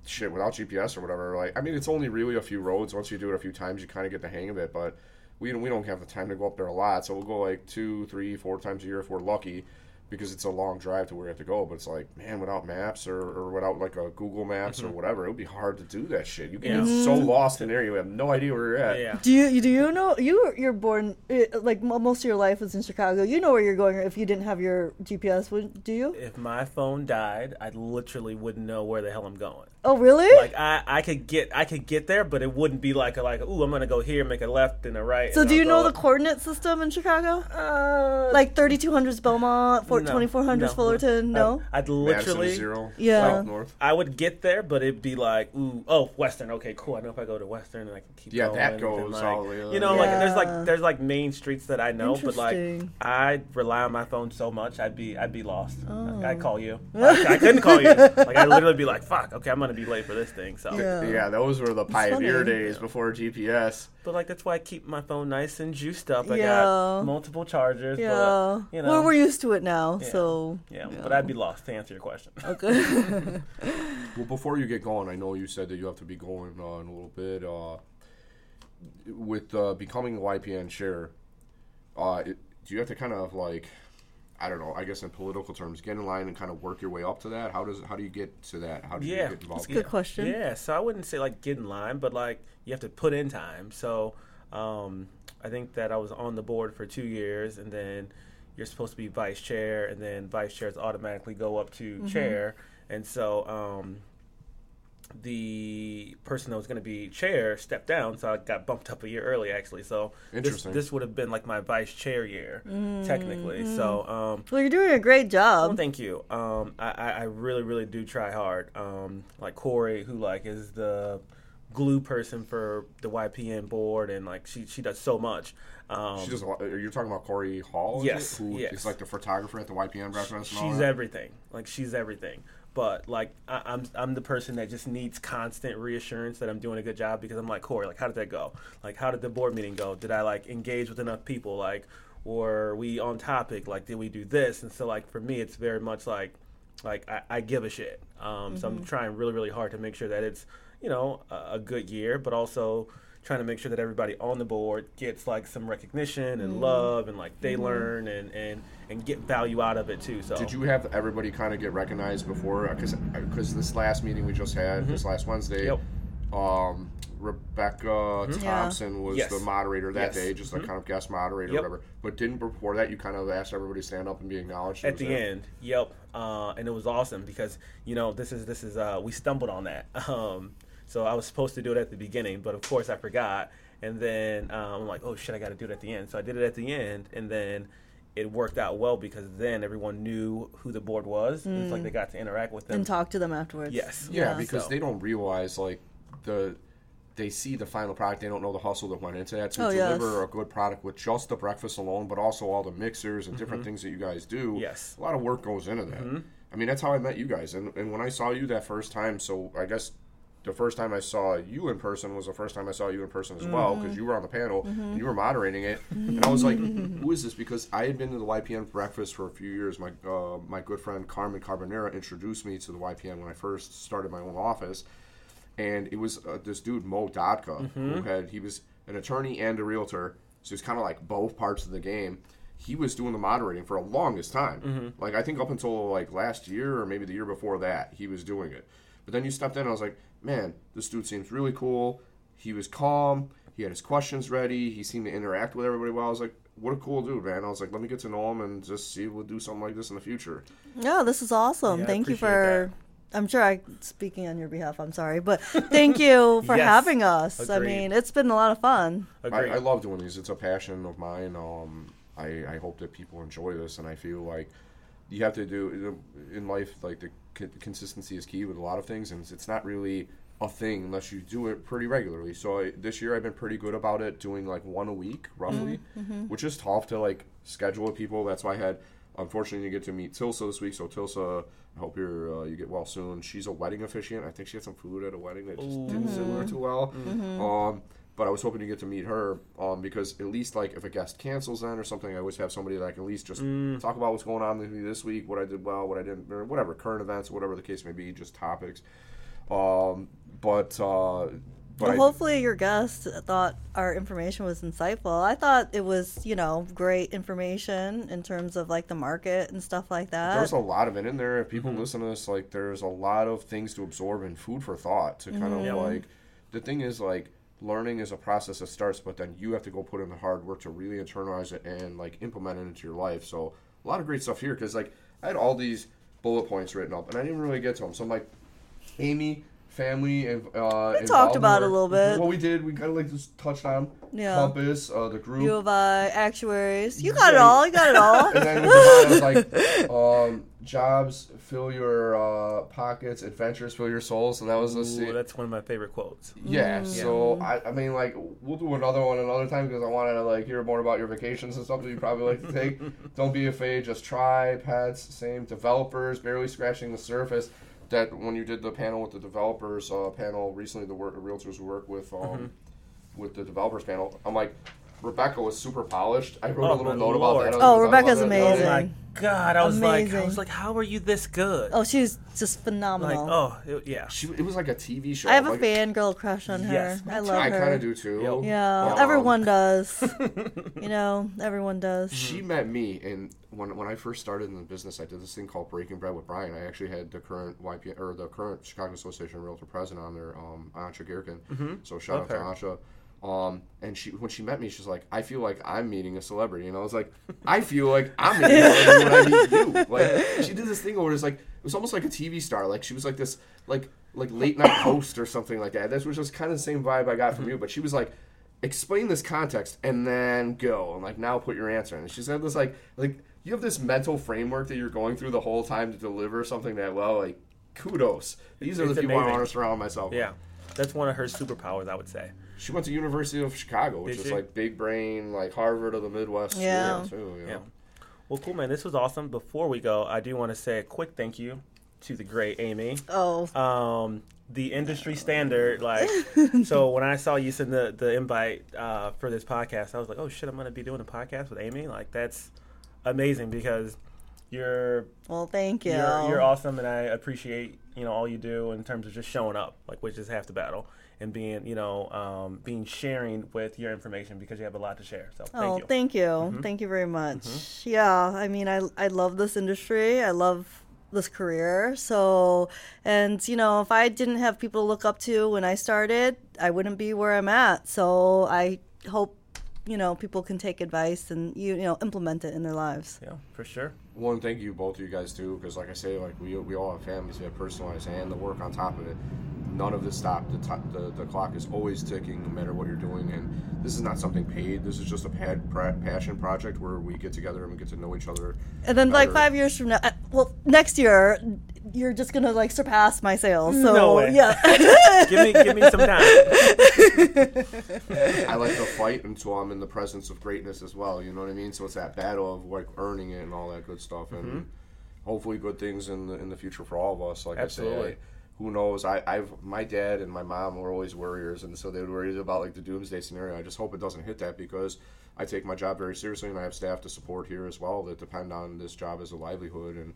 shit, without GPS or whatever. Like, I mean, it's only really a few roads. Once you do it a few times, you kind of get the hang of it. But we don't, we don't have the time to go up there a lot, so we'll go like two, three, four times a year if we're lucky. Because it's a long drive to where you have to go, but it's like, man, without maps or, or without like a Google Maps or whatever, it would be hard to do that shit. You get Yeah. so lost in there, you have no idea where you're at. Yeah. Do you do you know you you're born eh, like most of your life was in Chicago? You know where you're going if you didn't have your GPS. Would do you? If my phone died, I literally wouldn't know where the hell I'm going. Oh really? Like I, I could get I could get there, but it wouldn't be like a, like ooh I'm gonna go here, make a left and a right. so and do you I'll know go- the coordinate system in Chicago? uh, Like 3200s Belmont, Fort no, 2400s no. Fullerton? No. I'd, I'd literally is zero. Yeah. South, north. I would get there, but it'd be like, ooh, oh, Western. Okay, cool. I know if I go to Western, and I can keep Yeah, going. that goes like, all the way You know, like there's like there's like main streets that I know, but like Interesting. I rely on my phone so much, I'd be I'd be lost. Oh. I'd call you. <laughs> Like, I couldn't call you. Like I'd literally be like, fuck. Okay, I'm gonna be late for this thing. So, Yeah. Yeah, those were the pioneer funny. days before GPS. But like that's why I keep my phone nice and juiced up. I Yeah. got multiple chargers. Yeah. But, you know. Well, we're used to it now, Yeah. so. yeah, but I'd be lost to answer your question. Okay. <laughs> <laughs> Well, before you get going, I know you said that you have to be going uh, in a little bit. Uh, with uh, becoming a YPN chair, uh, it, do you have to kind of like, I don't know, I guess in political terms, get in line and kind of work your way up to that? How does how do you get to that? How do you Yeah, get involved? Good question. Yeah, so I wouldn't say like get in line, but like you have to put in time. So um, I think that I was on the board for two years, and then you're supposed to be vice chair, and then vice chairs automatically go up to Mm-hmm. chair, and so um, the person that was going to be chair stepped down, so I got bumped up a year early actually. So this, Interesting. this would have been like my vice chair year technically. Mm-hmm. So um, Well, you're doing a great well, job. thank you. Um, I, I, I really, really do try hard. Um, like Corey, who like is the glue person for the YPN board, and like she she does so much. Um, She does a lot, are you talking about Corey Hall? is Yes, it? Who yes. is like the photographer at the YPN breakfast. and she's everything. Like she's everything. But like I, I'm I'm the person that just needs constant reassurance that I'm doing a good job because I'm like Corey, like how did that go? Like how did the board meeting go? Did I like engage with enough people? Like were we on topic? Like did we do this? And so like for me, it's very much like like I, I give a shit. Um, So I'm trying really really hard to make sure that it's you know a, a good year, but also trying to make sure that everybody on the board gets like some recognition and love and like they learn and and and get value out of it too. So Did you have everybody kind of get recognized before? Because because this last meeting we just had, this last Wednesday, Yep. um, Rebecca Yeah. Thompson was Yes. the moderator that Yes. day, just a kind of guest moderator Yep. or whatever. But didn't before that you kind of asked everybody to stand up and be acknowledged? at the that- end yep uh, and it was awesome because you know this is this is uh, we stumbled on that <laughs> um, So I was supposed to do it at the beginning, but of course I forgot. And then um, I'm like, oh shit, I got to do it at the end. So I did it at the end, and then it worked out well because then everyone knew who the board was. and It's like they got to interact with them. and talk to them afterwards. Yes. Yeah, Yeah. because So- they don't realize like the they see the final product. They don't know the hustle that went into that to Oh, yes. deliver a good product with just the breakfast alone, but also all the mixers and different things that you guys do. Mm-hmm. Yes. Mm-hmm. a lot of work goes into that. I mean, that's how I met you guys, and and when I saw you that first time, so I guess. The first time I saw you in person was the first time I saw you in person as well Mm-hmm. because you were on the panel and you were moderating it, and I was like, "Who is this?" Because I had been to the YPN breakfast for a few years. My uh, my good friend Carmen Carbonera introduced me to the YPN when I first started my own office, and it was uh, this dude Mo Dodka who had he was an attorney and a realtor, so he's kind of like both parts of the game. He was doing the moderating for a longest time, like I think up until like last year or maybe the year before that, he was doing it. But then you stepped in, and I was like, man, this dude seems really cool. He was calm. He had his questions ready. He seemed to interact with everybody well. I was like, what a cool dude, man. I was like, let me get to know him and just see if we'll do something like this in the future. No, this is awesome. Yeah, thank you appreciate for. I'm sure I'm speaking on your behalf. I'm sorry, but thank you <laughs> for Yes. having us. I mean, it's been a lot of fun. I, I love doing these. It's a passion of mine. Um, I, I hope that people enjoy this, and I feel like you have to do in life. Like the consistency is key with a lot of things, and it's not really a thing unless you do it pretty regularly. So I, this year I've been pretty good about it, doing like one a week roughly, which is tough to like schedule with people. That's why I had. Unfortunately, you get to meet Tilsa this week. So Tilsa, I hope you're uh, you get well soon. She's a wedding officiant. I think she had some food at a wedding that just didn't sit her too well. Um, but I was hoping to get to meet her um, because at least like if a guest cancels then or something, I always have somebody that I can at least just talk about what's going on with me this week, what I did well, what I didn't, or whatever current events, whatever the case may be, just topics. Um, but uh, but Well, I, hopefully, your guest thought our information was insightful. I thought it was, you know, great information in terms of like the market and stuff like that. there's a lot of it in there. If people listen to this, like there's a lot of things to absorb and food for thought to kind of like. The thing is like learning is a process that starts, but then you have to go put in the hard work to really internalize it and like implement it into your life. So a lot of great stuff here because like I had all these bullet points written up and I didn't really get to them. So I'm like, Amy. Family and uh, We talked about it a little bit. What we did. We kind of like just touched on Yeah. Compass, uh, the group, U of I, actuaries. You got it all. You got it all. and then with the bottom, like <laughs> um, jobs fill your uh, pockets, adventures fill your souls, So that was a Ooh, that's one of my favorite quotes. yeah. Mm. So I, I mean, like we'll do another one another time because I wanted to like hear more about your vacations and stuff that you probably like to take. <laughs> Don't be afraid. Just try. Pets, same. Developers, barely scratching the surface. That when you did the panel with the developers uh, panel recently, the work, the realtors who work with um, Mm-hmm. with the developers panel, I'm like. Rebecca was super polished. I wrote Oh, a little note Lord. about that. Oh, Rebecca's love it. amazing. Oh my god! I was like, I was like, how are you this good? Oh, she's just like, phenomenal. oh, it- yeah. She, it was like a TV show. I have a fangirl crush on her. Yes, I love I her. kind of do too. Yep. Yeah, Um, everyone does. <laughs> you know, everyone does. She met me, and when when I first started in the business, I did this thing called Breaking Bread with Brian. I actually had the current YP or the current Chicago Association of Realtor president on there, um, Ansha Gherkin. So shout Love out her. to Ansha. Um, and she when she met me, she's like, I feel like I'm meeting a celebrity, and I was like, I feel like I'm meeting a celebrity when I meet you. Like she did this thing where it's like it was almost like a TV star. Like she was like this like like late night host or something like that. This was just kind of the same vibe I got from you, but she was like explain this context and then go and like now put your answer in. And she said this like like you have this mental framework that you're going through the whole time to deliver something that well like kudos. These are It's the people I want to surround myself Yeah, with. that's one of her superpowers, I would say. She went to University of Chicago, which Did is she? like big brain, like Harvard of the Midwest. Yeah. too, you know? Yeah. Well, cool, man. This was awesome. Before we go, I do want to say a quick thank you to the great Amy. Oh, Um, the industry standard, like, <laughs> so when I saw you send the the invite uh, for this podcast, I was like, oh shit, I'm gonna be doing a podcast with Amy. Like, that's amazing because you're well, thank you. you're, you're awesome, and I appreciate you know all you do in terms of just showing up, like which is half the battle, and being you know um, being sharing with your information because you have a lot to share. So thank oh, you. thank you. Thank you very much. Yeah, I mean, I I love this industry. I love this career. So, and you know, if I didn't have people to look up to when I started, I wouldn't be where I'm at. So, I hope you know people can take advice and you you know implement it in their lives. yeah, for sure. One, thank you both of you guys too, because like I say, like we we all have families, we have personal lives, and the work on top of it. none of this stop. The, the the clock is always ticking, no matter what you're doing. And this is not something paid. This is just a pad, pra- passion project where we get together and we get to know each other. And then like five years from now, uh, well, next year you're just gonna like surpass my sales. So No way. yeah, <laughs> give me give me some time. I like to fight until I'm in the presence of greatness as well. You know what I mean? So it's that battle of like earning it and all that good stuff, and Mm-hmm. hopefully good things in the in the future for all of us. Like I Absolutely. say, I, who knows? I, I've my dad and my mom were always worriers, and so they were worried about like the doomsday scenario. I just hope it doesn't hit that because I take my job very seriously, and I have staff to support here as well that depend on this job as a livelihood and.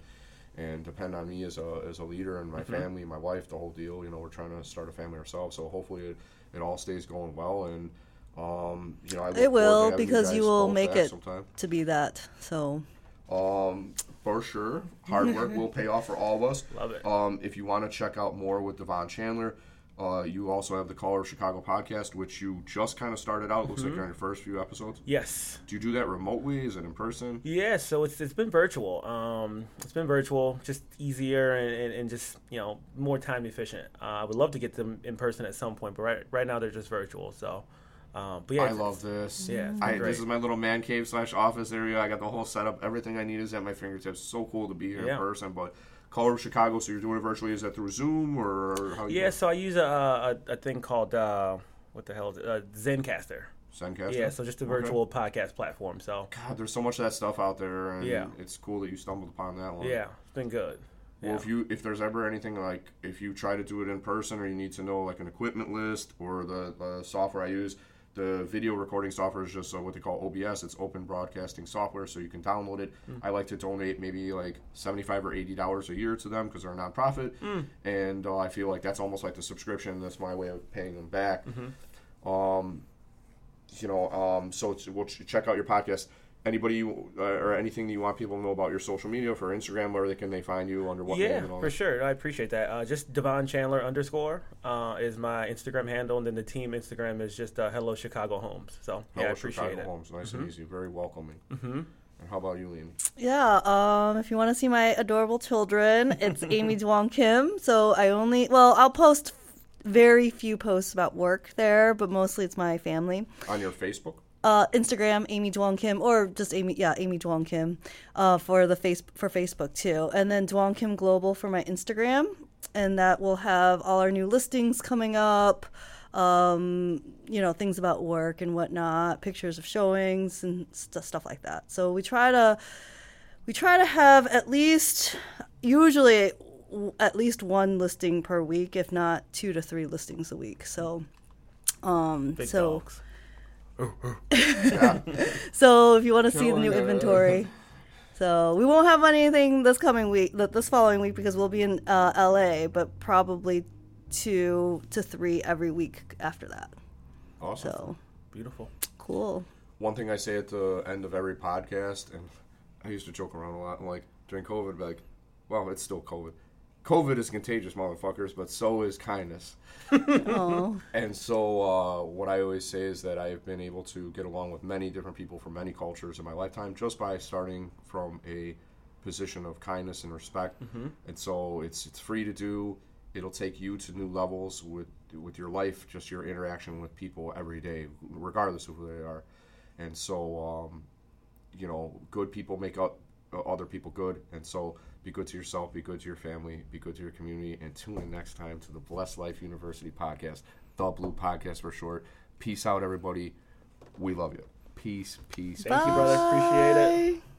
And depend on me as a, as a leader and my Mm-hmm. family, my wife, the whole deal. You know, we're trying to start a family ourselves, so hopefully it, it all stays going well. And um, you know, I it will because guys you will make it sometime. to be that. So Um, for sure, hard work <laughs> will pay off for all of us. Love it. Um, if you want to check out more with Devon Chandler, uh, you also have the Color of Chicago podcast, which you just kind of started out. It looks Mm-hmm. like you're in your first few episodes. Yes. Do you do that remotely? Is it in person? Yeah, so it's it's been virtual. Um, it's been virtual, just easier and, and, and just you know more time efficient. Uh, I would love to get them in person at some point, but right right now they're just virtual. So, um, but yeah, I love this. Yeah, I, this is my little man cave slash office area. I got the whole setup. Everything I need is at my fingertips. So cool to be here Yeah. in person. But Of Chicago, so you're doing it virtually. Is that through Zoom or how? You Yeah, so I use a a, a thing called uh, what the hell is it? Uh, Zencastr. Zencastr? Yeah, so just a Okay. virtual podcast platform. So God, there's so much of that stuff out there, and Yeah. it's cool that you stumbled upon that one. yeah, it's been good. Well, Yeah. if you if there's ever anything like if you try to do it in person or you need to know like an equipment list or the, the software I use, the video recording software is just uh, what they call OBS. It's open broadcasting software, so you can download it. I like to donate maybe like seventy five or eighty dollars a year to them because they're a nonprofit, and uh, I feel like that's almost like the subscription. That's my way of paying them back. Um, you know, um, so it's, we'll ch- check out your podcast. Anybody you, uh, or anything that you want people to know about your social media for Instagram, where they can they find you under what name Yeah, for that? sure. I appreciate that. Uh, just Devon Chandler underscore uh, is my Instagram handle, and then the team Instagram is just uh, Hello Chicago Homes. So yeah, I Hello, appreciate Chicago it. Homes, nice and easy, very welcoming. Mm-hmm. And how about you, Liam? yeah, um, if you want to see my adorable children, it's <laughs> Amy Duong Kim. So I only well, I'll post very few posts about work there, but mostly it's my family. On your Facebook? Uh, Instagram, Amy Duong Kim, or just Amy, yeah, Amy Duong Kim, uh, for the face for Facebook too, and then Duong Kim Global for my Instagram, and that will have all our new listings coming up, um, you know, things about work and whatnot, pictures of showings and st- stuff like that. So we try to we try to have at least usually w- at least one listing per week, if not two to three listings a week. So. Um, Big so dogs. Yeah. <laughs> so if you want to see the new inventory, so we won't have anything this coming week, this following week because we'll be in uh, LA, but probably two to three every week after that. awesome. So Beautiful. cool. One thing I say at the end of every podcast, and I used to joke around a lot, I'm like, during COVID, like, well, it's still COVID. COVID is contagious, motherfuckers, but so is kindness. Oh, And so, uh, what I always say is that I've been able to get along with many different people from many cultures in my lifetime just by starting from a position of kindness and respect. And so, it's it's free to do. It'll take you to new levels with with your life, just your interaction with people every day, regardless of who they are. And so, um, you know, good people make up uh, other people good. And so, be good to yourself, be good to your family, be good to your community, and tune in next time to the Blessed Life University podcast, the BLU Podcast for short. Peace out, everybody. We love you. Peace, peace. Thank you, brother. Appreciate it. Bye.